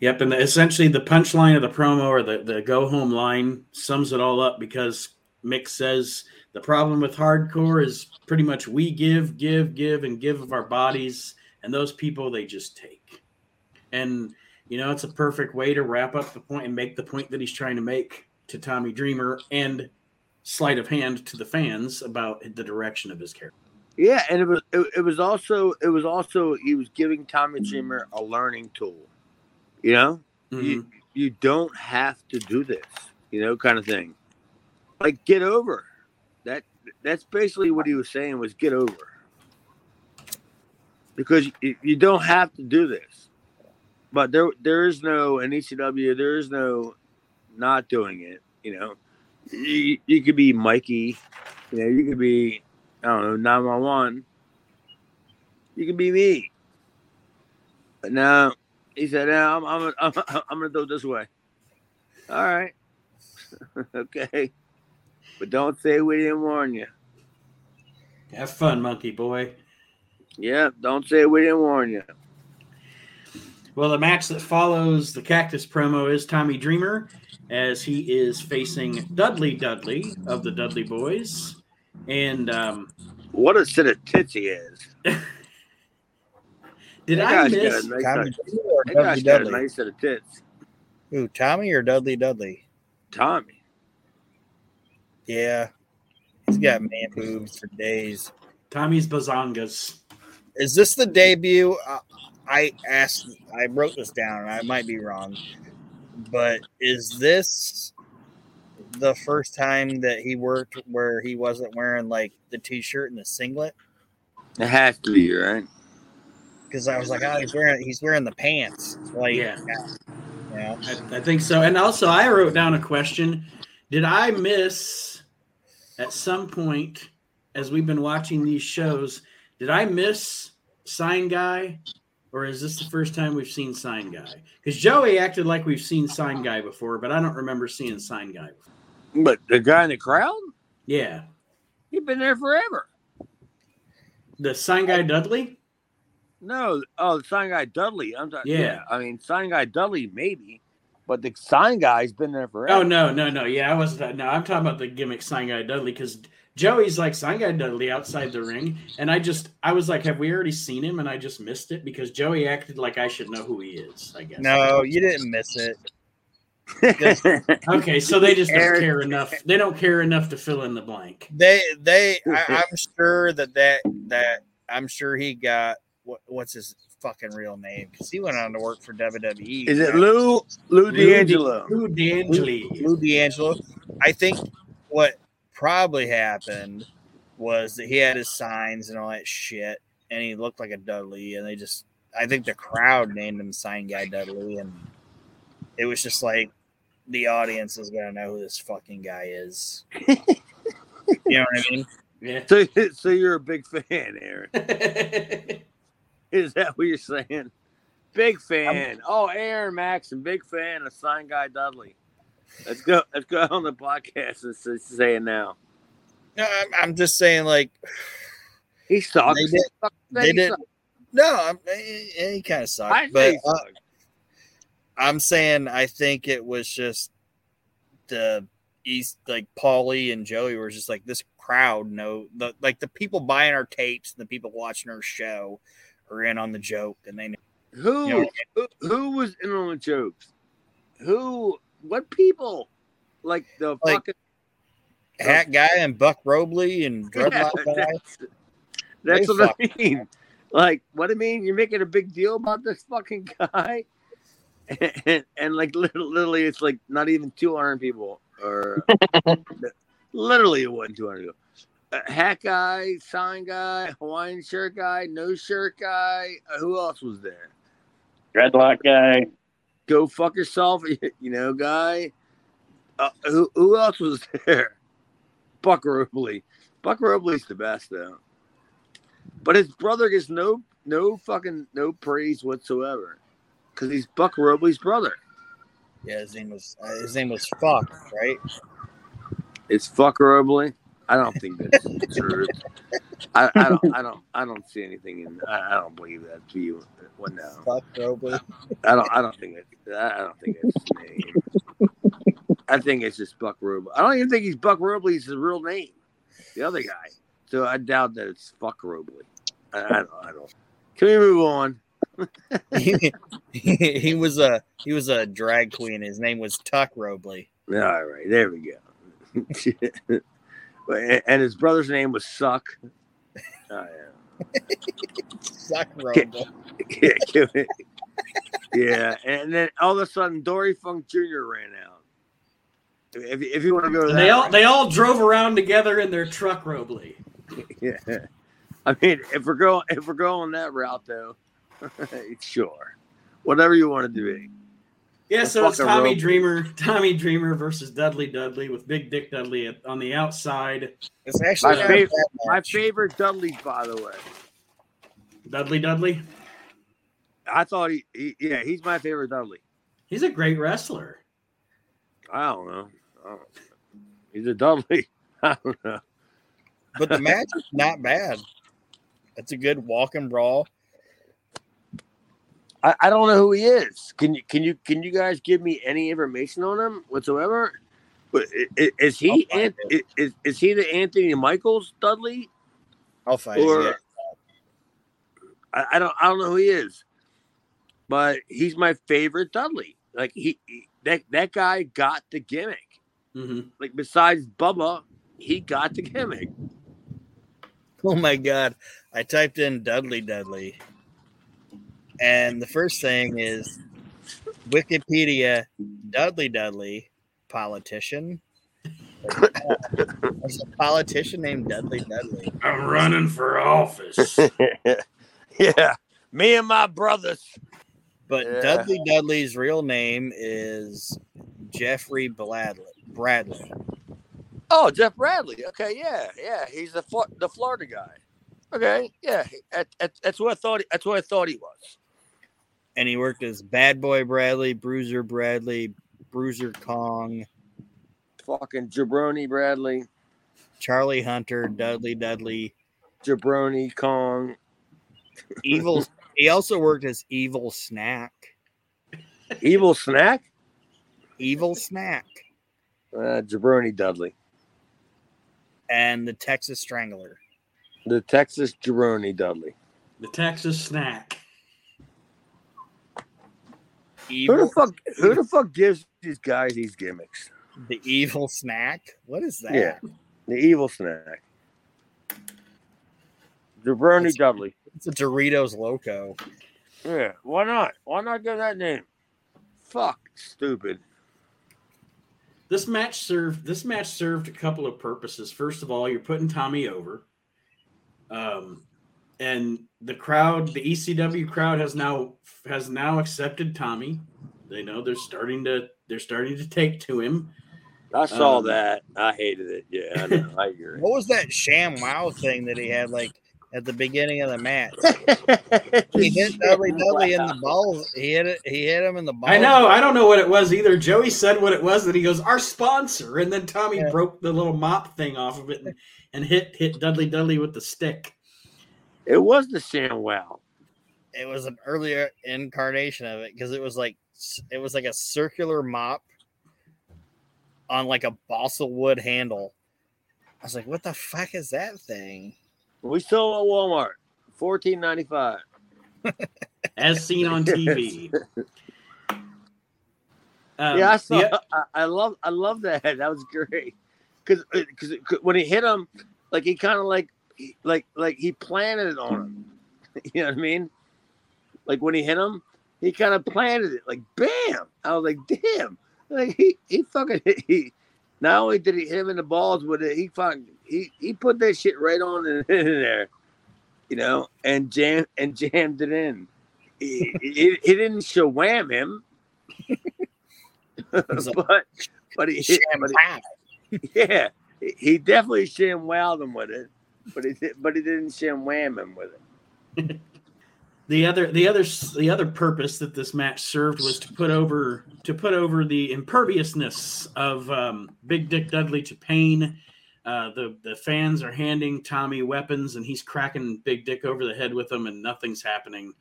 Speaker 1: Yep, and the, essentially the punchline of the promo or the, the go home line sums it all up because Mick says the problem with hardcore is pretty much we give, give, give, and give of our bodies, and those people they just take. And you know, it's a perfect way to wrap up the point and make the point that he's trying to make to Tommy Dreamer and sleight of hand to the fans about the direction of his character.
Speaker 3: Yeah, and it was it, it was also it was also he was giving Tommy Dreamer a learning tool. You know,
Speaker 1: Mm-hmm.
Speaker 3: you you don't have to do this. You know, kind of thing. Like get over that. That's basically what he was saying was get over because you, you don't have to do this. But there there is no in ECW there is no not doing it. You know, you, you could be Mikey, you know, you could be, I don't know, 911. You could be me. But now, he said, no, I'm, I'm, I'm, I'm going to do it this way. All right. okay. But don't say we didn't warn you.
Speaker 1: Have fun, monkey boy.
Speaker 3: Yeah, don't say we didn't warn you.
Speaker 1: Well, the match that follows the Cactus promo is Tommy Dreamer as he is facing Dudley Dudley of the Dudley Boys. And um,
Speaker 3: What a set of tits he is.
Speaker 1: did
Speaker 3: That
Speaker 1: I miss?
Speaker 3: a nice,
Speaker 2: Tommy
Speaker 3: set-
Speaker 2: or
Speaker 3: that
Speaker 2: Dudley
Speaker 3: got a
Speaker 2: Dudley?
Speaker 3: nice set of tits.
Speaker 2: Who, Tommy or Dudley Dudley?
Speaker 3: Tommy.
Speaker 2: Yeah. He's got man boobs for days.
Speaker 1: Tommy's Bazongas.
Speaker 2: Is this the debut? Uh, I asked, I wrote this down, and I might be wrong, but is this the first time that he worked where he wasn't wearing like the t-shirt and the singlet?
Speaker 3: It has to be, right?
Speaker 2: Because I was like, oh, he's wearing he's wearing the pants. Like,
Speaker 1: Yeah.
Speaker 2: yeah.
Speaker 1: I, I think so. And also, I wrote down a question. Did I miss at some point as we've been watching these shows? Did I miss Sign Guy, or is this the first time we've seen Sign Guy? Because Joey acted like we've seen Sign Guy before, but I don't remember seeing Sign Guy. Before.
Speaker 3: But the guy in the crowd,
Speaker 1: Yeah,
Speaker 3: he's been there forever.
Speaker 1: the Sign Guy Dudley.
Speaker 3: No, oh, the sign guy Dudley. I'm talking.
Speaker 1: Yeah.
Speaker 3: Yeah. I mean, sign guy Dudley maybe, but the sign guy's been there oh, forever.
Speaker 1: Oh no, no, no. Yeah, I wasn't. No, I'm talking about the gimmick Sign Guy Dudley because Joey's like Sign Guy Dudley outside the ring, and I just I was like, have we already seen him? And I just missed it because Joey acted like I should know who he is. I guess.
Speaker 2: No, you didn't miss it.
Speaker 1: Okay, so they just don't care enough. They don't care enough to fill in the blank.
Speaker 2: They they I, I'm sure that that that I'm sure he got what what's his fucking real name because he went on to work for WWE.
Speaker 3: Is it Lou Lou D'Angelo?
Speaker 1: Lou D'Angelo.
Speaker 2: Lou D'Angelo. I think what probably happened was that he had his signs and all that shit, and he looked like a Dudley, and they just I think the crowd named him Sign Guy Dudley, and it was just like the audience is gonna know who this fucking guy is. you know what I mean?
Speaker 1: Yeah.
Speaker 3: So, so you're a big fan, Aaron? Is that what you're saying? Big fan. oh, Aaron Max, and big fan of sign guy Dudley. Let's go. Let's go on the podcast and say, say it now.
Speaker 2: No, I'm, I'm just saying, like,
Speaker 3: He sucks.
Speaker 2: They did-
Speaker 3: Fuck,
Speaker 2: they did- no, I'm, he, he kind of sucked,
Speaker 3: I
Speaker 2: but uh,
Speaker 3: sucks.
Speaker 2: I'm saying I think it was just the East, like Paulie and Joey were just like this crowd. No, the like the people buying our tapes and the people watching our show are in on the joke, and they
Speaker 3: Who,
Speaker 2: You know-
Speaker 3: who who was in on the jokes? Who? What people? Like the
Speaker 2: Like,
Speaker 3: fucking
Speaker 2: Hat Guy and Buck Robley and Dreadlock
Speaker 3: Yeah,
Speaker 2: Guy.
Speaker 3: that's, that's
Speaker 2: They
Speaker 3: what I mean. Like, what I mean? You're making a big deal about this fucking guy, and, and like literally, literally, it's like not even 200 people, or literally it wasn't 200 people. A hat guy, sign guy, Hawaiian shirt guy, no shirt guy. Uh, who else was there?
Speaker 4: Dreadlock guy.
Speaker 3: Go fuck yourself, you know, guy. Uh, who who else was there? Buck Robley. Buck Robley's the best though. But his brother gets no no fucking no praise whatsoever. Cause he's Buck Robley's brother.
Speaker 2: Yeah, his name was uh, his name was Fuck, right?
Speaker 3: It's fuck Robley. I don't think that's truth. I, I don't I don't I don't see anything in I, I don't believe that to you. Well, no.
Speaker 2: Fuck Robley.
Speaker 3: I don't. I don't think it. I don't think it's his name. I think it's just Buck Robley. I don't even think he's Buck Robley's his real name. The other guy. So I doubt that it's Fuck Robley. I, I don't. I don't. Can we move on?
Speaker 2: he, he, he was a he was a drag queen. His name was Tuck Robley.
Speaker 3: All right. There we go. and his brother's name was Suck. Oh,
Speaker 2: Suck Robley.
Speaker 3: yeah. Can we- yeah. And then all of a sudden, Dory Funk Jr. ran out. If, if you want to go to that,
Speaker 1: they all they all drove around together in their truck, Robley.
Speaker 3: Yeah. I mean, if we're going if we're going that route though, sure. Whatever you want to do.
Speaker 1: Yeah,
Speaker 3: The
Speaker 1: so it's Tommy
Speaker 3: Robley.
Speaker 1: Dreamer, Tommy Dreamer versus Dudley Dudley with Big Dick Dudley on the outside.
Speaker 2: It's actually
Speaker 3: My favorite- My favorite Dudley, by the way.
Speaker 1: Dudley Dudley,
Speaker 3: I thought he, he yeah, he's my favorite Dudley.
Speaker 1: he's a great wrestler.
Speaker 3: I don't know. I don't- He's a Dudley. I don't know.
Speaker 2: but the match is not bad. It's a good walk and brawl.
Speaker 3: I, I don't know who he is. Can you can you can you guys give me any information on him whatsoever? But i- i- is he An- is, is he the Anthony Michaels Dudley?
Speaker 2: I'll find
Speaker 3: Or-
Speaker 2: it.
Speaker 3: I, I don't I don't know who he is, but he's my favorite Dudley. Like he, he- that that guy got the gimmick.
Speaker 1: hmm
Speaker 3: Like besides Bubba, he got the gimmick.
Speaker 2: Oh my god. I typed in Dudley Dudley. And the first thing is Wikipedia Dudley Dudley, politician. There's a politician named Dudley Dudley.
Speaker 1: I'm running for office.
Speaker 3: yeah, me and my brothers.
Speaker 2: But
Speaker 3: Yeah.
Speaker 2: Dudley Dudley's real name is Jeffrey Bradley. Bradley.
Speaker 3: Oh, Jeff Bradley. Okay, yeah, yeah, he's the the Florida guy. Okay, yeah, that, that, that's what I thought. That's what I thought he was.
Speaker 2: And he worked as Bad Boy Bradley, Bruiser Bradley, Bruiser Kong,
Speaker 3: Fucking Jabroni Bradley,
Speaker 2: Charlie Hunter, Dudley Dudley,
Speaker 3: Jabroni Kong.
Speaker 2: Evil. he also worked as Evil Snack.
Speaker 3: Evil Snack.
Speaker 2: Evil Snack.
Speaker 3: Uh, Jabroni Dudley,
Speaker 2: And the Texas Strangler.
Speaker 3: the Texas Jabroni Dudley.
Speaker 1: the Texas Snack.
Speaker 3: Who the fuck? Who the fuck gives these guys these gimmicks?
Speaker 2: the Evil Snack. What is that?
Speaker 3: Yeah. The Evil Snack. Jabroni
Speaker 2: That's-
Speaker 3: Dudley.
Speaker 2: It's a Doritos Loco.
Speaker 3: Yeah, why not? Why not give that name? Fuck, stupid.
Speaker 1: This match served this match served a couple of purposes. First of all, you're putting Tommy over. Um and the crowd, the ECW crowd has now has now accepted Tommy. They know they're starting to they're starting to take to him.
Speaker 3: I saw
Speaker 1: Um,
Speaker 3: that. I hated it. Yeah, I know. I agree.
Speaker 2: What was that sham wow thing that he had like at the beginning of the match? He hit Dudley Dudley in the balls. He hit it. He hit him in the balls.
Speaker 1: I know, I don't know what it was either. Joey said what it was, that he goes, our sponsor, and then Tommy
Speaker 2: Yeah.
Speaker 1: broke the little mop thing off of it and, and hit hit Dudley Dudley with the stick.
Speaker 3: It was the Sham
Speaker 2: It was an earlier incarnation of it because it was like it was like a circular mop on like a balsa wood handle. I was like, what the fuck is that thing?
Speaker 3: We sold at Walmart, fourteen ninety five.
Speaker 1: as seen on TV. Um,
Speaker 3: yeah, I saw.
Speaker 1: the-
Speaker 3: I, I love. I love that. That was great. Because because when he hit him, like he kind of like like like he planted it on him. You know what I mean? Like when he hit him, he kind of planted it. Like bam! I was like, damn! Like he he fucking he. Not only did he hit him in the balls with it, he fucking he he put that shit right on in, in there, you know, and jam and jammed it in. He, he, didn't show wham him, but but he hit, but he- yeah, he- he definitely sham wowed him with it, but he did, but he didn't wham him with it.
Speaker 1: the other the other the other purpose that this match served was to put over to put over the imperviousness of um, Big Dick Dudley to pain. Uh, the the fans are handing Tommy weapons and he's cracking Big Dick over the head with them and nothing's happening.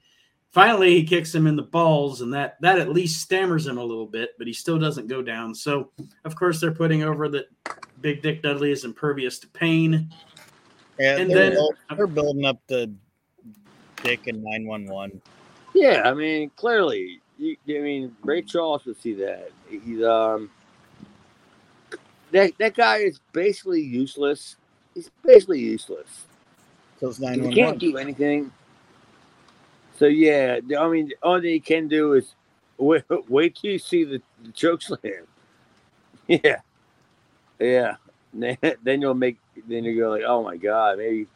Speaker 1: Finally, he kicks him in the balls and that that at least stammers him a little bit, but he still doesn't go down. So of course they're putting over that Big Dick Dudley is impervious to pain.
Speaker 2: Yeah,
Speaker 1: And
Speaker 2: they're,
Speaker 1: then-
Speaker 2: build- they're building up the dick and 911.
Speaker 3: Yeah, I mean, clearly, you, I mean, Ray Charles would see that. He's um, that that guy is basically useless. He's basically useless.
Speaker 2: Kills
Speaker 3: He
Speaker 2: 911.
Speaker 3: can't do anything. So yeah, the- I mean, all only thing he can do is wait, wait till you see the, the choke slam. Yeah, yeah. Then you'll make then you go like, oh my god, maybe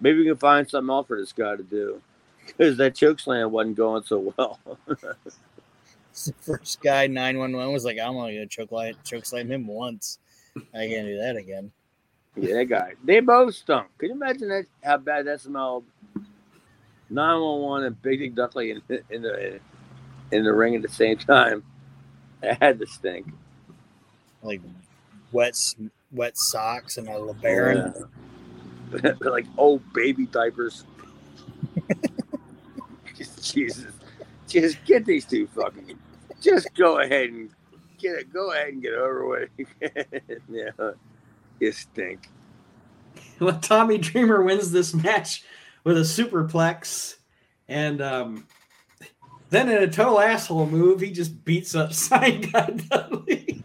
Speaker 3: maybe we can find something else for this guy to do because that choke slam wasn't going so well.
Speaker 2: The first guy 911 was like, I'm only gonna choke line, choke slam him once. I can't do that again.
Speaker 3: yeah, that guy. They both stunk. Can you imagine that? How bad that smelled? Nine one one and Big Dick Dudley in, in the in the ring at the same time. It had to stink.
Speaker 2: Like wet wet socks and a LeBaron.
Speaker 3: Yeah. like old baby diapers. just, Jesus, just get these two fucking. Just go ahead and get it. Go ahead and get over with. yeah, you stink.
Speaker 1: Well, Tommy Dreamer wins this match with a superplex, and um, then in a total asshole move, he just beats up Sign Guy Dudley.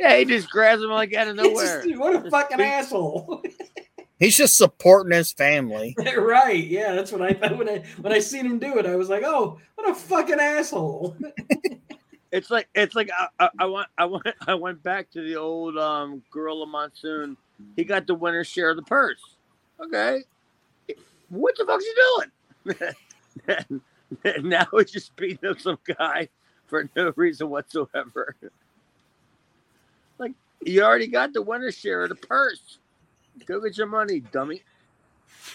Speaker 3: Yeah, he just grabs him like out of
Speaker 1: It's
Speaker 3: nowhere.
Speaker 1: just- what a fucking asshole!
Speaker 2: He's just supporting his family.
Speaker 1: right? Yeah, that's what I thought when I when I seen him do it. I was like, oh, what a fucking asshole!
Speaker 3: It's like it's like I, I, I went I went I went back to the old um Gorilla Monsoon. He got the winner's share of the purse. Okay, what the fuck's he doing? now he's just beating up some guy for no reason whatsoever. Like you already got the winner's share of the purse. Go get your money, dummy.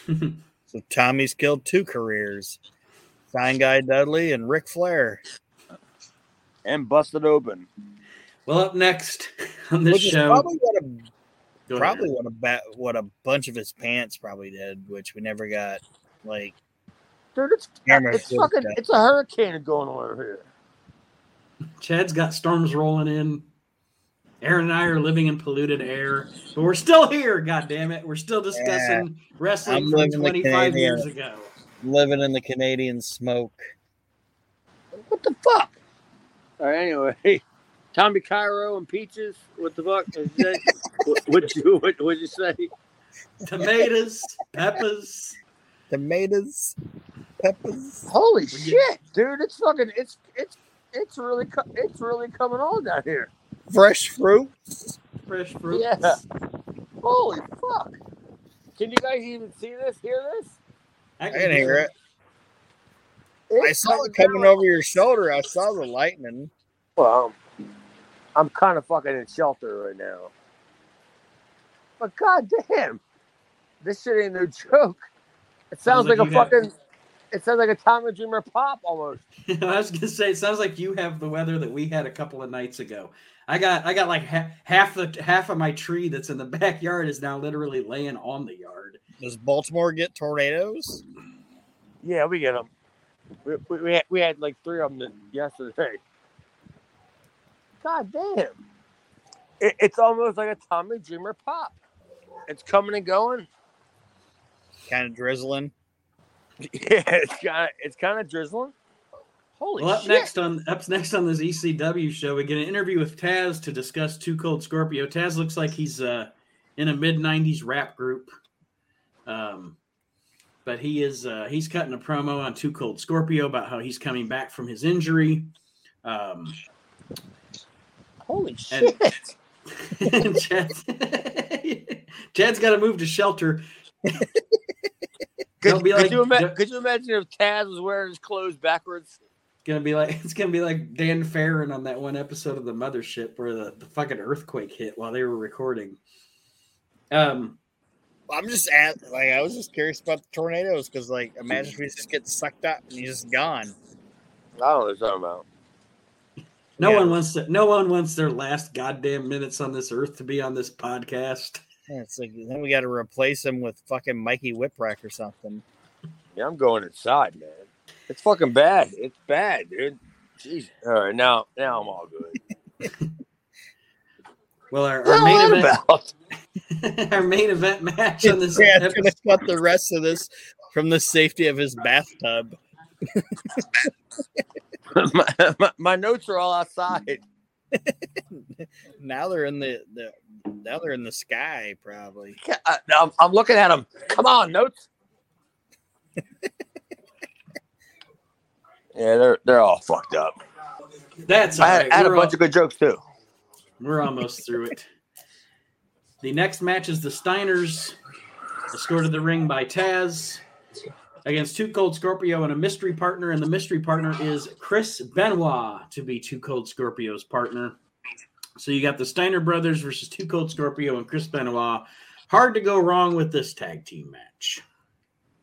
Speaker 2: So Tommy's killed two careers. Sign guy Dudley and Ric Flair.
Speaker 3: And busted open.
Speaker 1: well, up next on this
Speaker 2: Which
Speaker 1: show,
Speaker 2: probably what a
Speaker 1: Go
Speaker 2: probably what a ba- what a bunch of his pants probably did, which we never got. Like
Speaker 3: Dude, it's it's fucking it's a hurricane going on over here.
Speaker 1: Chad's got storms rolling in. Aaron and I are living in polluted air, but we're still here. God damn it, we're still discussing wrestling
Speaker 2: I'm
Speaker 1: from 25 years ago.
Speaker 2: living in the Canadian smoke.
Speaker 3: What the fuck? All right, anyway, Tommy Cairo and peaches. What the fuck? Is what would you what would you say?
Speaker 1: Tomatoes, peppers.
Speaker 2: Tomatoes, peppers.
Speaker 3: Holy shit, dude! It's fucking it's it's it's really it's really coming on down here.
Speaker 2: Fresh fruit.
Speaker 1: fresh fruit.
Speaker 3: Yeah. Holy fuck! Can you guys even see this? Hear this?
Speaker 2: I can hear it. I
Speaker 3: It's
Speaker 2: saw it coming over your shoulder. I saw the lightning.
Speaker 3: Well, I'm kind of fucking in shelter right now. But god damn, this shit ain't no joke. It sounds,
Speaker 1: Sounds
Speaker 3: like,
Speaker 1: like
Speaker 3: a
Speaker 1: you have-
Speaker 3: fucking. It sounds like a Tommy Dreamer pop almost.
Speaker 1: I was gonna say, it sounds like you have the weather that we had a couple of nights ago. I got, I got like ha- half the half of my tree that's in the backyard is now literally laying on the yard.
Speaker 2: Does Baltimore get tornadoes?
Speaker 3: Yeah, we get them. We, we, we, had, we had like three of them yesterday. God damn. It, it's almost like a Tommy Dreamer pop. It's coming and going.
Speaker 2: Kind of drizzling.
Speaker 3: Yeah, it's kind of it's kind of drizzling. Holy
Speaker 1: Well, up
Speaker 3: shit!
Speaker 1: next on up next on this ECW show, we get an interview with Taz to discuss Two Cold Scorpio. Taz looks like he's uh, in a mid '90s rap group, um, but he is uh, he's cutting a promo on Two Cold Scorpio about how he's coming back from his injury. Um,
Speaker 3: Holy
Speaker 1: and-
Speaker 3: shit!
Speaker 1: Chad's, Chad's got to move to shelter.
Speaker 3: Could,
Speaker 1: be
Speaker 3: could
Speaker 1: like-
Speaker 3: you ima-
Speaker 1: don't-
Speaker 3: could you imagine if Taz was wearing his clothes backwards?
Speaker 1: It's Gonna be like it's gonna be like Dan Farron on that one episode of the Mothership where the, the fucking earthquake hit while they were recording. Um,
Speaker 2: I'm just at like I was just curious about the tornadoes because like imagine if he just gets sucked up and he's just gone.
Speaker 3: I don't know what you're talking about.
Speaker 1: no
Speaker 2: Yeah.
Speaker 1: one wants to, no one wants their last goddamn minutes on this earth to be on this podcast.
Speaker 2: Yeah, it's like then we got to replace him with fucking Mikey Whipwreck or something.
Speaker 3: Yeah, I'm going inside, man. It's fucking bad. It's bad, dude. Jeez. All right, now now I'm all good.
Speaker 1: Well, our, our main event,
Speaker 3: about?
Speaker 1: our main event match on this
Speaker 2: yeah,
Speaker 1: episode,
Speaker 2: gonna cut the rest of this from the safety of his bathtub.
Speaker 3: my, my, my notes are all outside.
Speaker 2: Now they're in the, the now they're in the sky probably.
Speaker 3: Yeah, I, I'm, I'm looking at them. Come on, notes. yeah, they're they're all fucked up.
Speaker 1: that's all
Speaker 3: I had,
Speaker 1: right.
Speaker 3: I had a bunch
Speaker 1: al-
Speaker 3: of good jokes too.
Speaker 1: we're almost through it. The next match is the Steiners, escorted the ring by Taz against Two Cold Scorpio and a mystery partner, and the mystery partner is Chris Benoit to be Two Cold Scorpio's partner. So you got the Steiner brothers versus Two Cold Scorpio and Chris Benoit. Hard to go wrong with this tag team match.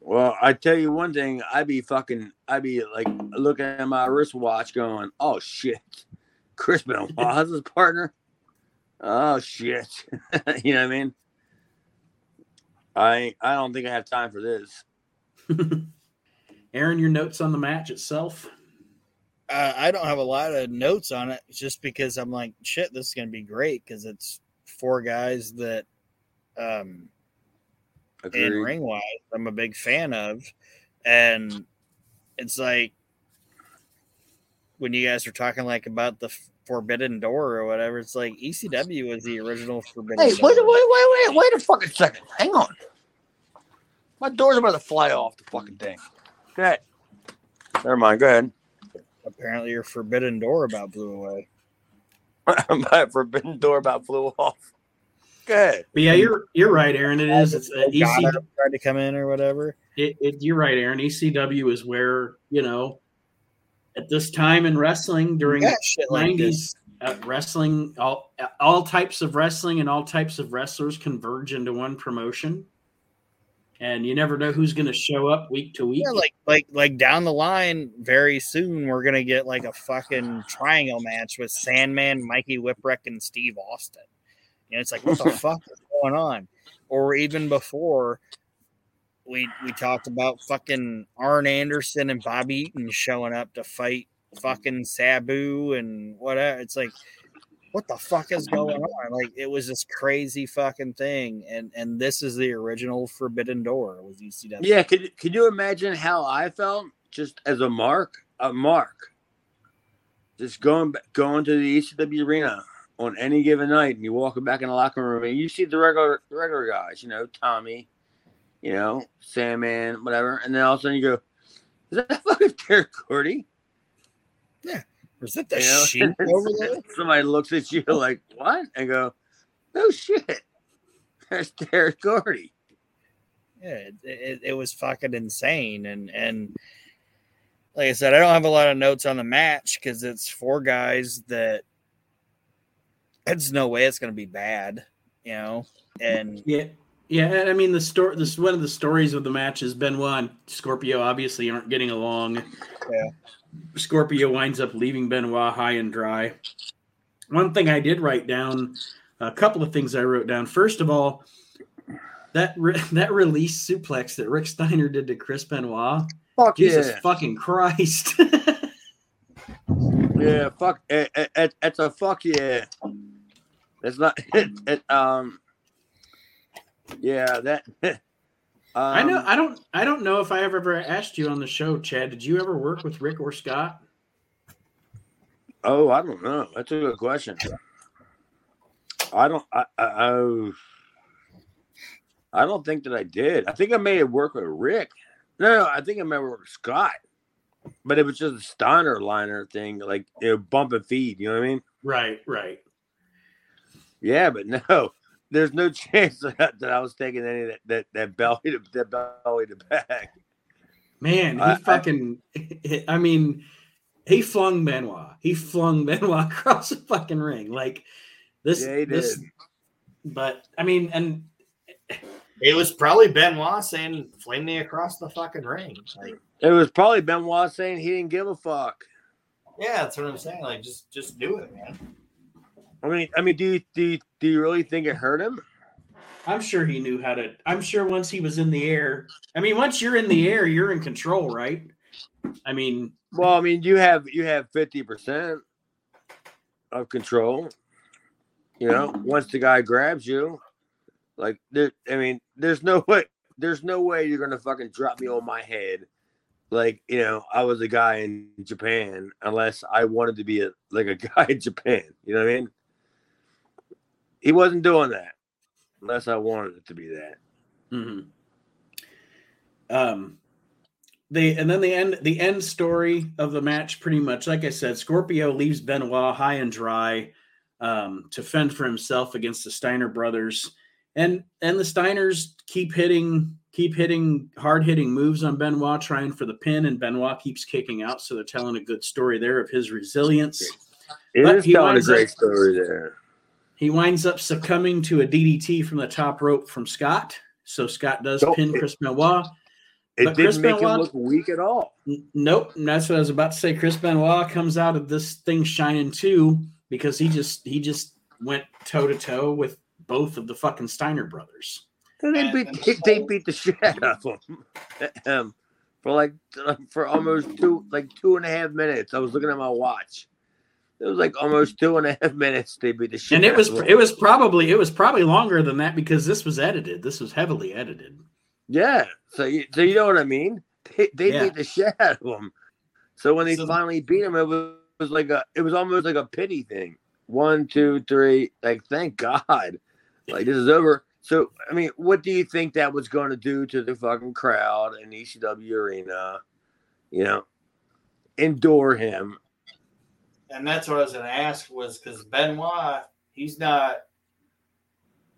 Speaker 3: Well, I tell you one thing, I'd be fucking, I'd be like looking at my wristwatch, going, "Oh shit, Chris Benoit is his partner." Oh shit, you know what I mean? I I don't think I have time for this.
Speaker 1: Aaron, your notes on the match itself?
Speaker 2: Uh, I don't have a lot of notes on it just because I'm like, shit, this is gonna be great because it's four guys that um in
Speaker 3: Agreed.
Speaker 2: ring wise I'm a big fan of. And it's like when you guys were talking like about the Forbidden Door or whatever, it's like ECW was the original Forbidden
Speaker 3: Hey, wait, wait, wait, wait, wait a fucking second. Hang on. My door's about to fly off the fucking thing. Go ahead. Never mind. Go ahead.
Speaker 2: Apparently your Forbidden Door about blew away.
Speaker 3: My forbidden door about flew off. Go ahead.
Speaker 1: But yeah, you're you're right, Aaron. It is. It's uh, EC,
Speaker 2: Okada tried to come in or whatever.
Speaker 1: it, it, you're right, Aaron. ECW is where you know at this time in wrestling during
Speaker 2: Yeah, shit like
Speaker 1: 90s uh, wrestling all all types of wrestling and all types of wrestlers converge into one promotion and you never know who's going to show up week to week
Speaker 2: Yeah, like like like down the line, very soon we're gonna get like a fucking triangle match with Sandman, Mikey Whipwreck, and Steve Austin. You know, it's like what the fuck is going on? Or even before, we we talked about fucking Arn Anderson and Bobby Eaton showing up to fight fucking Sabu and whatever. It's like what the fuck is going on? Like it was this crazy fucking thing, and and this is the original Forbidden Door. Was ECW?
Speaker 3: Yeah, could could you imagine how I felt just as a mark, a mark, just going going to the ECW arena on any given night, and you walking back in the locker room, and you see the regular the regular guys, you know, Tommy, you know, Sandman, whatever, and then all of a sudden you go, "Is that fucking Derek Gordy?"
Speaker 2: Was it the
Speaker 3: You know?
Speaker 2: sheep over there?
Speaker 3: Somebody looks at you like, "What?" and go, "No shit, there's Derek Gordy."
Speaker 2: Yeah, it, it, it was fucking insane, and and like I said, I don't have a lot of notes on the match because it's four guys that there's no way it's going to be bad, you know. And
Speaker 1: yeah yeah i mean the story this one of the stories of the match is benoit and scorpio obviously aren't getting along
Speaker 2: Yeah.
Speaker 1: Scorpio winds up leaving benoit high and dry one thing i did write down a couple of things i wrote down first of all that re- that release suplex that rick steiner did to chris benoit
Speaker 3: Fuck
Speaker 1: Jesus
Speaker 3: yeah.
Speaker 1: fucking Christ.
Speaker 3: Yeah, fuck. It, it, it, it's a fuck yeah. It's not. It, it, um. Yeah, that. Um,
Speaker 1: I know I don't I don't know if I ever ever asked you on the show, Chad. Did you ever work with Rick or Scott?
Speaker 3: Oh, I don't know. That's a good question. I don't. I. I, I, I don't think that I did. I think I may have worked with Rick. No, I think I may have worked with Scott. But it was just a Steiner liner thing, like you know, bump and feed. You know what I mean?
Speaker 1: Right, right.
Speaker 3: Yeah, but no, there's no chance that, that I was taking any of that that, that belly to that belly to back.
Speaker 1: Man, he
Speaker 3: I- I-
Speaker 1: fucking I, mean, he flung Benoit. He flung Benoit across the fucking ring. Like this
Speaker 3: Yeah, he
Speaker 1: this
Speaker 3: did.
Speaker 1: but I mean, and
Speaker 5: It was probably Benoit saying, "Flame me across the fucking ring." Like,
Speaker 3: It was probably Benoit saying he didn't give a fuck.
Speaker 5: yeah, that's what I'm saying. Like, just just do it, man.
Speaker 3: I mean, I mean, do you do you, do you really think it hurt him?
Speaker 1: I'm sure he knew how to I'm sure once he was in the air. I mean, once you're in the air, you're in control, right? I mean,
Speaker 3: Well, I mean, you have you have fifty percent of control. You know, once the guy grabs you, like there, I mean, there's no way, there's no way you're gonna fucking drop me on my head, like you know, I was a guy in Japan, unless I wanted to be a like a guy in Japan. You know what I mean? He wasn't doing that, unless I wanted it to be that.
Speaker 1: mhm. um they and then the end the end story of the match pretty much like I said, Scorpio leaves Benoit high and dry um to fend for himself against the Steiner brothers. And and the Steiners keep hitting keep hitting hard hitting moves on Benoit trying for the pin and Benoit keeps kicking out so they're telling a good story there of his resilience.
Speaker 3: It
Speaker 1: But
Speaker 3: is telling a
Speaker 1: up-
Speaker 3: great story there.
Speaker 1: He winds up succumbing to a DDT from the top rope from Scott. So Scott does
Speaker 3: Nope.
Speaker 1: pin Chris Benoit.
Speaker 3: It
Speaker 1: But Chris
Speaker 3: didn't make
Speaker 1: Benoit-
Speaker 3: him look weak at all.
Speaker 1: N- Nope, and that's what I was about to say. Chris Benoit comes out of this thing shining too because he just he just went toe to toe with both of the fucking Steiner brothers.
Speaker 3: And they beat
Speaker 5: and
Speaker 3: they, they beat the shit out of him um, for like for almost two like two and a half minutes. I was looking at my watch. It was like almost two and a half minutes. They beat the shit.
Speaker 1: And it was it was probably it was probably longer than that because this was edited. This was heavily edited.
Speaker 3: yeah. So you so you know what I mean? They, they
Speaker 1: Yeah.
Speaker 3: beat the shit out of him. So when they
Speaker 5: So-
Speaker 3: finally beat him, it was, it was like a it was almost like a pity thing. One, two, three. Like thank God, like this is over. So I mean, what do you think that was going to do to the fucking crowd in ECW arena? You know, endure him.
Speaker 5: And that's what I was going to ask was because Benoit, he's not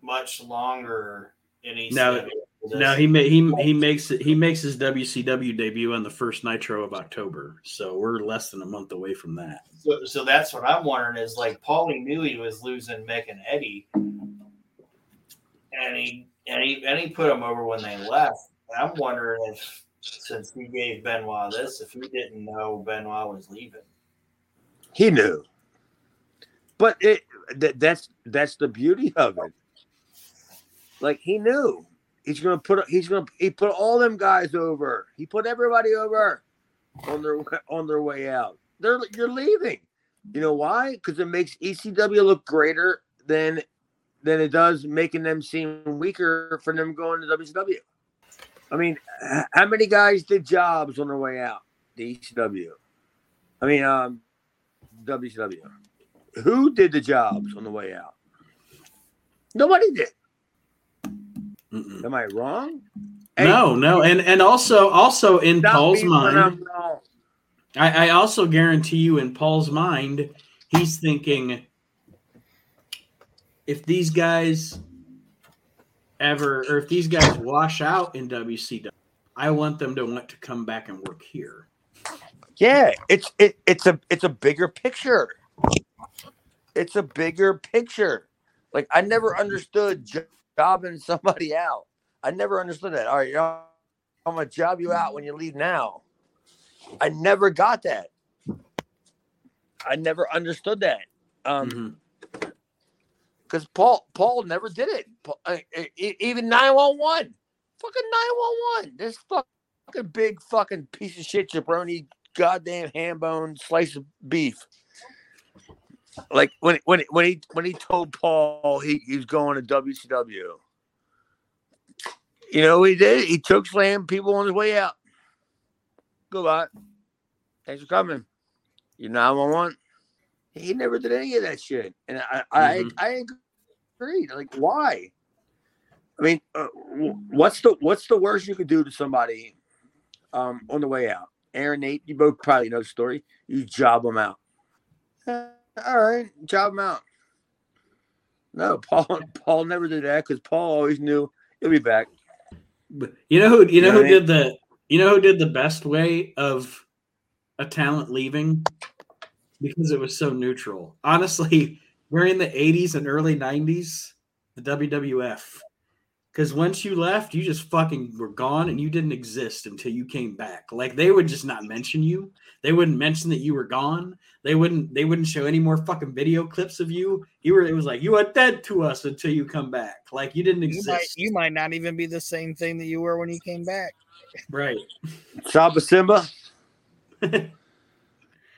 Speaker 5: much longer in ECW.
Speaker 1: No, No, he ma- he he makes it he makes his WCW debut on the first Nitro of October. So we're less than a month away from that.
Speaker 5: So, so that's what I'm wondering is like Paulie knew he was losing Mick and Eddie, and he and he and he put him over when they left. And I'm wondering if since he gave Benoit this, if he didn't know Benoit was leaving.
Speaker 3: He knew, but it that, that's that's the beauty of it. Like he knew he's gonna put he's gonna he put all them guys over. He put everybody over on their on their way out. They're you're leaving. You know why? Because it makes ECW look greater than than it does making them seem weaker for them going to WCW. I mean, how many guys did jobs on their way out? The ECW. I mean, um, WCW. Who did the jobs on the way out? Nobody did.
Speaker 1: Mm-mm.
Speaker 3: Am I wrong?
Speaker 1: No, no, and and also also in Paul's mind. I, I also guarantee you in Paul's mind, he's thinking if these guys ever or if these guys wash out in WCW, I want them to want to come back and work here.
Speaker 3: Yeah, it's it, it's a it's a bigger picture. It's a bigger picture. Like I never understood jo- jobbing somebody out. I never understood that. All right, you know, I'm gonna job you out when you leave now. I never got that. I never understood that. Um,
Speaker 1: Mhm.
Speaker 3: because Paul Paul never did it. Paul, uh, even nine one one, fucking nine one one. This fucking big fucking piece of shit jabroni, goddamn ham bone slice of beef. Like when when when he when he told Paul he, he was going to WCW. You know he did? He took slam people on his way out. Goodbye. Thanks for coming. You're 911. He never did any of that shit. And I
Speaker 1: Mhm.
Speaker 3: I, I agree. Like, why? I mean, uh, what's the what's the worst you could do to somebody um, on the way out? Aaron, Nate, you both probably know the story. You job them out. Uh, all right, job them out. No, Paul. Paul never did that because Paul always knew he'll be back.
Speaker 1: But you know who you know
Speaker 3: You know
Speaker 1: who
Speaker 3: what I
Speaker 1: did the you know who did the best way of a talent leaving because it was so neutral. Honestly, during the 80s and early 90s, the WWF. Because once you left, you just fucking were gone and you didn't exist until you came back. Like they would just not mention you. They wouldn't mention that you were gone. They wouldn't they wouldn't show any more fucking video clips of you. You were it was like you are dead to us until you come back. Like you didn't
Speaker 2: You
Speaker 1: exist.
Speaker 2: might, you might not even be the same thing that you were when you came back.
Speaker 1: right.
Speaker 3: Saba Simba.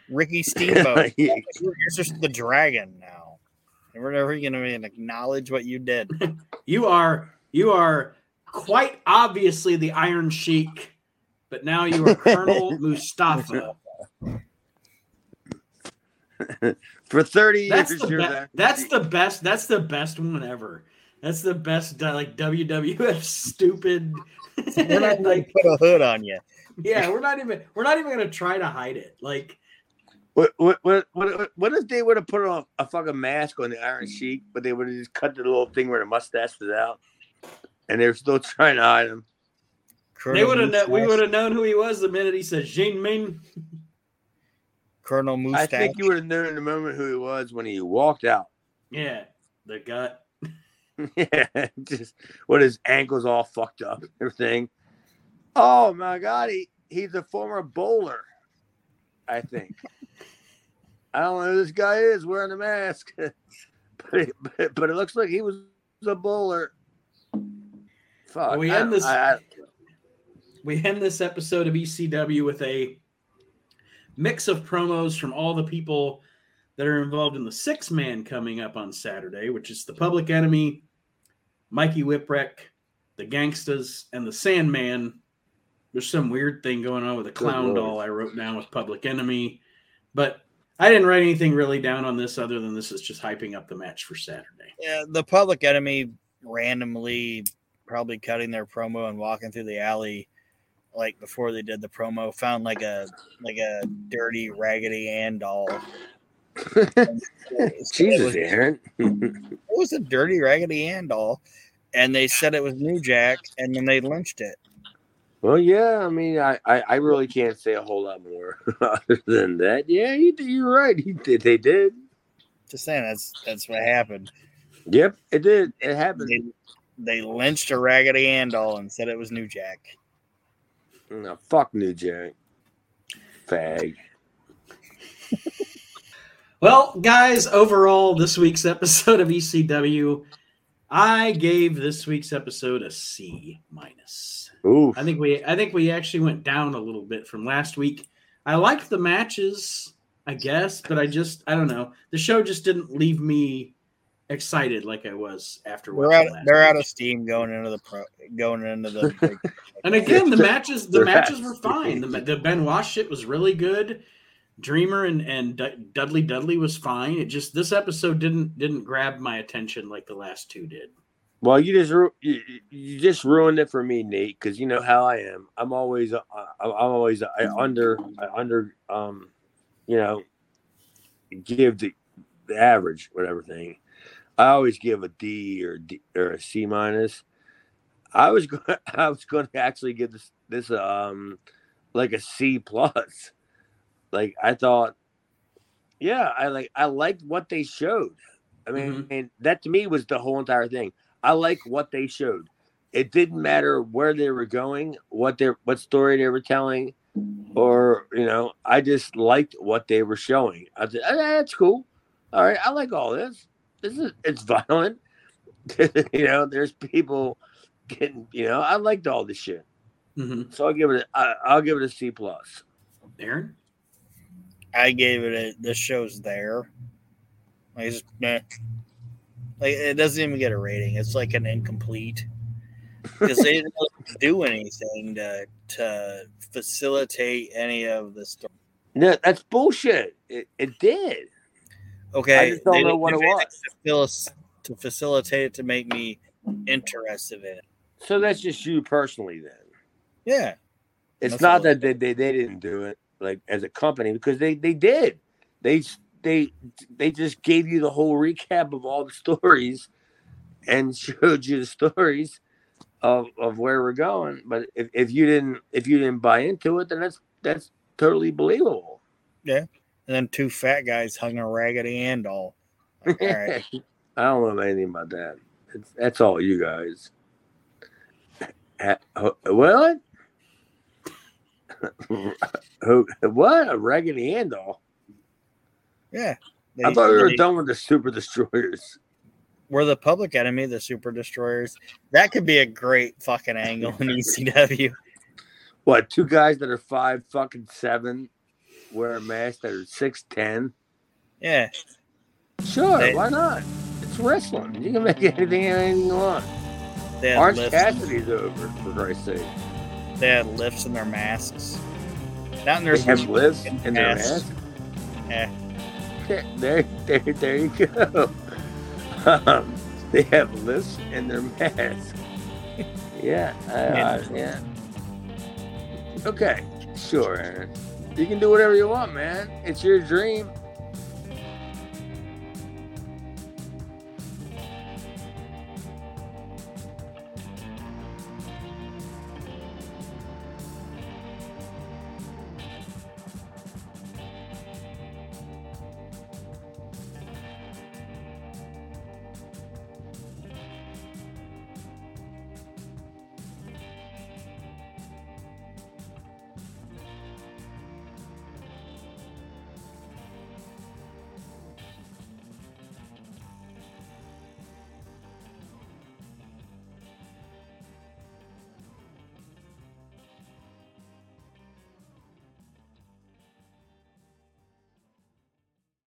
Speaker 2: Ricky Steamboat.
Speaker 3: Yeah.
Speaker 2: you're, you're just the dragon now. And we're never going to acknowledge what you did.
Speaker 1: You are you are quite obviously the Iron Sheik, but now you are Colonel Mustafa.
Speaker 3: For 30
Speaker 1: That's
Speaker 3: years,
Speaker 1: the
Speaker 3: you're
Speaker 1: be-
Speaker 3: there.
Speaker 1: that's the best. That's the best one ever. That's the best like WWF stupid.
Speaker 2: We're not
Speaker 1: like
Speaker 2: put a hood on you.
Speaker 1: yeah, we're not even we're not even gonna try to hide it. Like
Speaker 3: What, what, what, what, what if they would have put on a fucking mask on the Iron Sheik, but they would have just cut the little thing where the mustache was out, and they're still trying to hide him?
Speaker 1: they would have
Speaker 2: Colonel
Speaker 1: we would have known who he was the minute he said Jin Min.
Speaker 2: Colonel
Speaker 3: I think you would have known in the moment who he was when he walked out.
Speaker 1: Yeah, the gut.
Speaker 3: yeah, just what his ankles all fucked up, everything. Oh my god, he he's a former bowler. I think. I don't know who this guy is wearing a mask, but, it, but but it looks like he was a bowler. Fuck.
Speaker 1: We end
Speaker 3: don't-
Speaker 1: this-
Speaker 3: I- I-
Speaker 1: we end this episode of ECW with a mix of promos from all the people that are involved in the six man coming up on Saturday, which is the Public Enemy, Mikey Whipwreck, the Gangstas, and the Sandman. There's some weird thing going on with a clown
Speaker 3: Lord.
Speaker 1: doll I wrote down with Public Enemy, but I didn't write anything really down on this other than this is just hyping up the match for Saturday.
Speaker 2: Yeah, the public enemy randomly probably cutting their promo and walking through the alley like before they did the promo found like a like a dirty raggedy Ann doll It
Speaker 3: Jesus,
Speaker 2: was-
Speaker 3: Aaron.
Speaker 2: it was a dirty raggedy Ann doll and they said it was new jack and then they lynched it
Speaker 3: well, yeah. I mean, I, I, I really can't say a whole lot more other than that. Yeah, you, you're right. He did. They did.
Speaker 2: just saying that's that's what happened
Speaker 3: Yep, it did. It happened.
Speaker 2: they, they lynched a raggedy Ann doll and said it was new jack
Speaker 3: No, fuck New Jack. Fag.
Speaker 1: Well, guys, overall, this week's episode of ECW, I gave this week's episode a C minus.
Speaker 3: Ooh.
Speaker 1: I think we, I think we actually went down a little bit from last week. I liked the matches, I guess, but I just, I don't know. The show just didn't leave me excited like I was after.
Speaker 2: they're out they're out of steam going into the pro going into the
Speaker 1: And again, the matches, the
Speaker 3: They're
Speaker 1: matches were fine. The, the Benoit shit was really good. Dreamer and and D- Dudley Dudley was fine. It just this episode didn't didn't grab my attention like the last two did.
Speaker 3: Well, you just ru- you, you just ruined it for me, Nate, because you know how I am. I'm always uh, I'm always I under I under um you know give the, the average whatever thing. I always give a D or D or a C minus. I was going I was going to actually give this this um like a C plus. Like I thought, yeah, I like I liked what they showed. I mean, and that to me was the whole entire thing. I like what they showed. It didn't matter where they were going, what their what story they were telling, or you know, I just liked what they were showing. I said, "Ah, that's cool. All right, I like all this. This is it's violent. you know, there's people getting. You know, I liked all this shit.
Speaker 1: Mhm.
Speaker 3: So I'll give it. A, I, I'll give it a C plus.
Speaker 1: Aaron,
Speaker 2: I gave it a. This show's there. Like, it's just, meh. like it doesn't even get a rating. It's like an incomplete because they didn't do anything to to facilitate any of the story.
Speaker 3: No, that's bullshit. It, it did.
Speaker 2: Okay,
Speaker 3: I just don't
Speaker 2: they
Speaker 3: know
Speaker 2: didn't
Speaker 3: what
Speaker 2: do
Speaker 3: it
Speaker 2: anything
Speaker 3: was.
Speaker 2: To, faci- to facilitate it to make me interested in it.
Speaker 3: So that's just you personally then.
Speaker 2: Yeah,
Speaker 3: It's
Speaker 2: That's
Speaker 3: not that they, they, they didn't do it like as a company because they, they did. They they they just gave you the whole recap of all the stories and showed you the stories of, of where we're going. But if, if you didn't if you didn't buy into it, then that's that's totally believable.
Speaker 2: And then two fat guys hung a raggedy end all. Like, all right.
Speaker 3: I don't know anything about that. It's, that's all you guys. What? What? A raggedy handle?
Speaker 2: Yeah,
Speaker 3: I thought we were
Speaker 2: they-
Speaker 3: done with the super destroyers.
Speaker 2: we're the public enemy, the super destroyers. That could be a great fucking angle in ECW.
Speaker 3: What? Two guys that are five fucking seven wear a mask that are six ten.
Speaker 2: Yeah,
Speaker 3: Sure,
Speaker 2: They-
Speaker 3: why not? It's wrestling. You can make anything anything you want.
Speaker 2: they had
Speaker 3: Orange
Speaker 2: lifts.
Speaker 3: Cassidy's over for Christ's sake.
Speaker 2: They had lifts in their masks. Not in their
Speaker 3: They have lifts in their
Speaker 2: masks.
Speaker 3: mask.
Speaker 2: Yeah.
Speaker 3: There, there, there you go. Um, they have lifts in their mask. Yeah, uh, yeah. Okay, sure, Aaron. You can do whatever you want, man. It's your dream.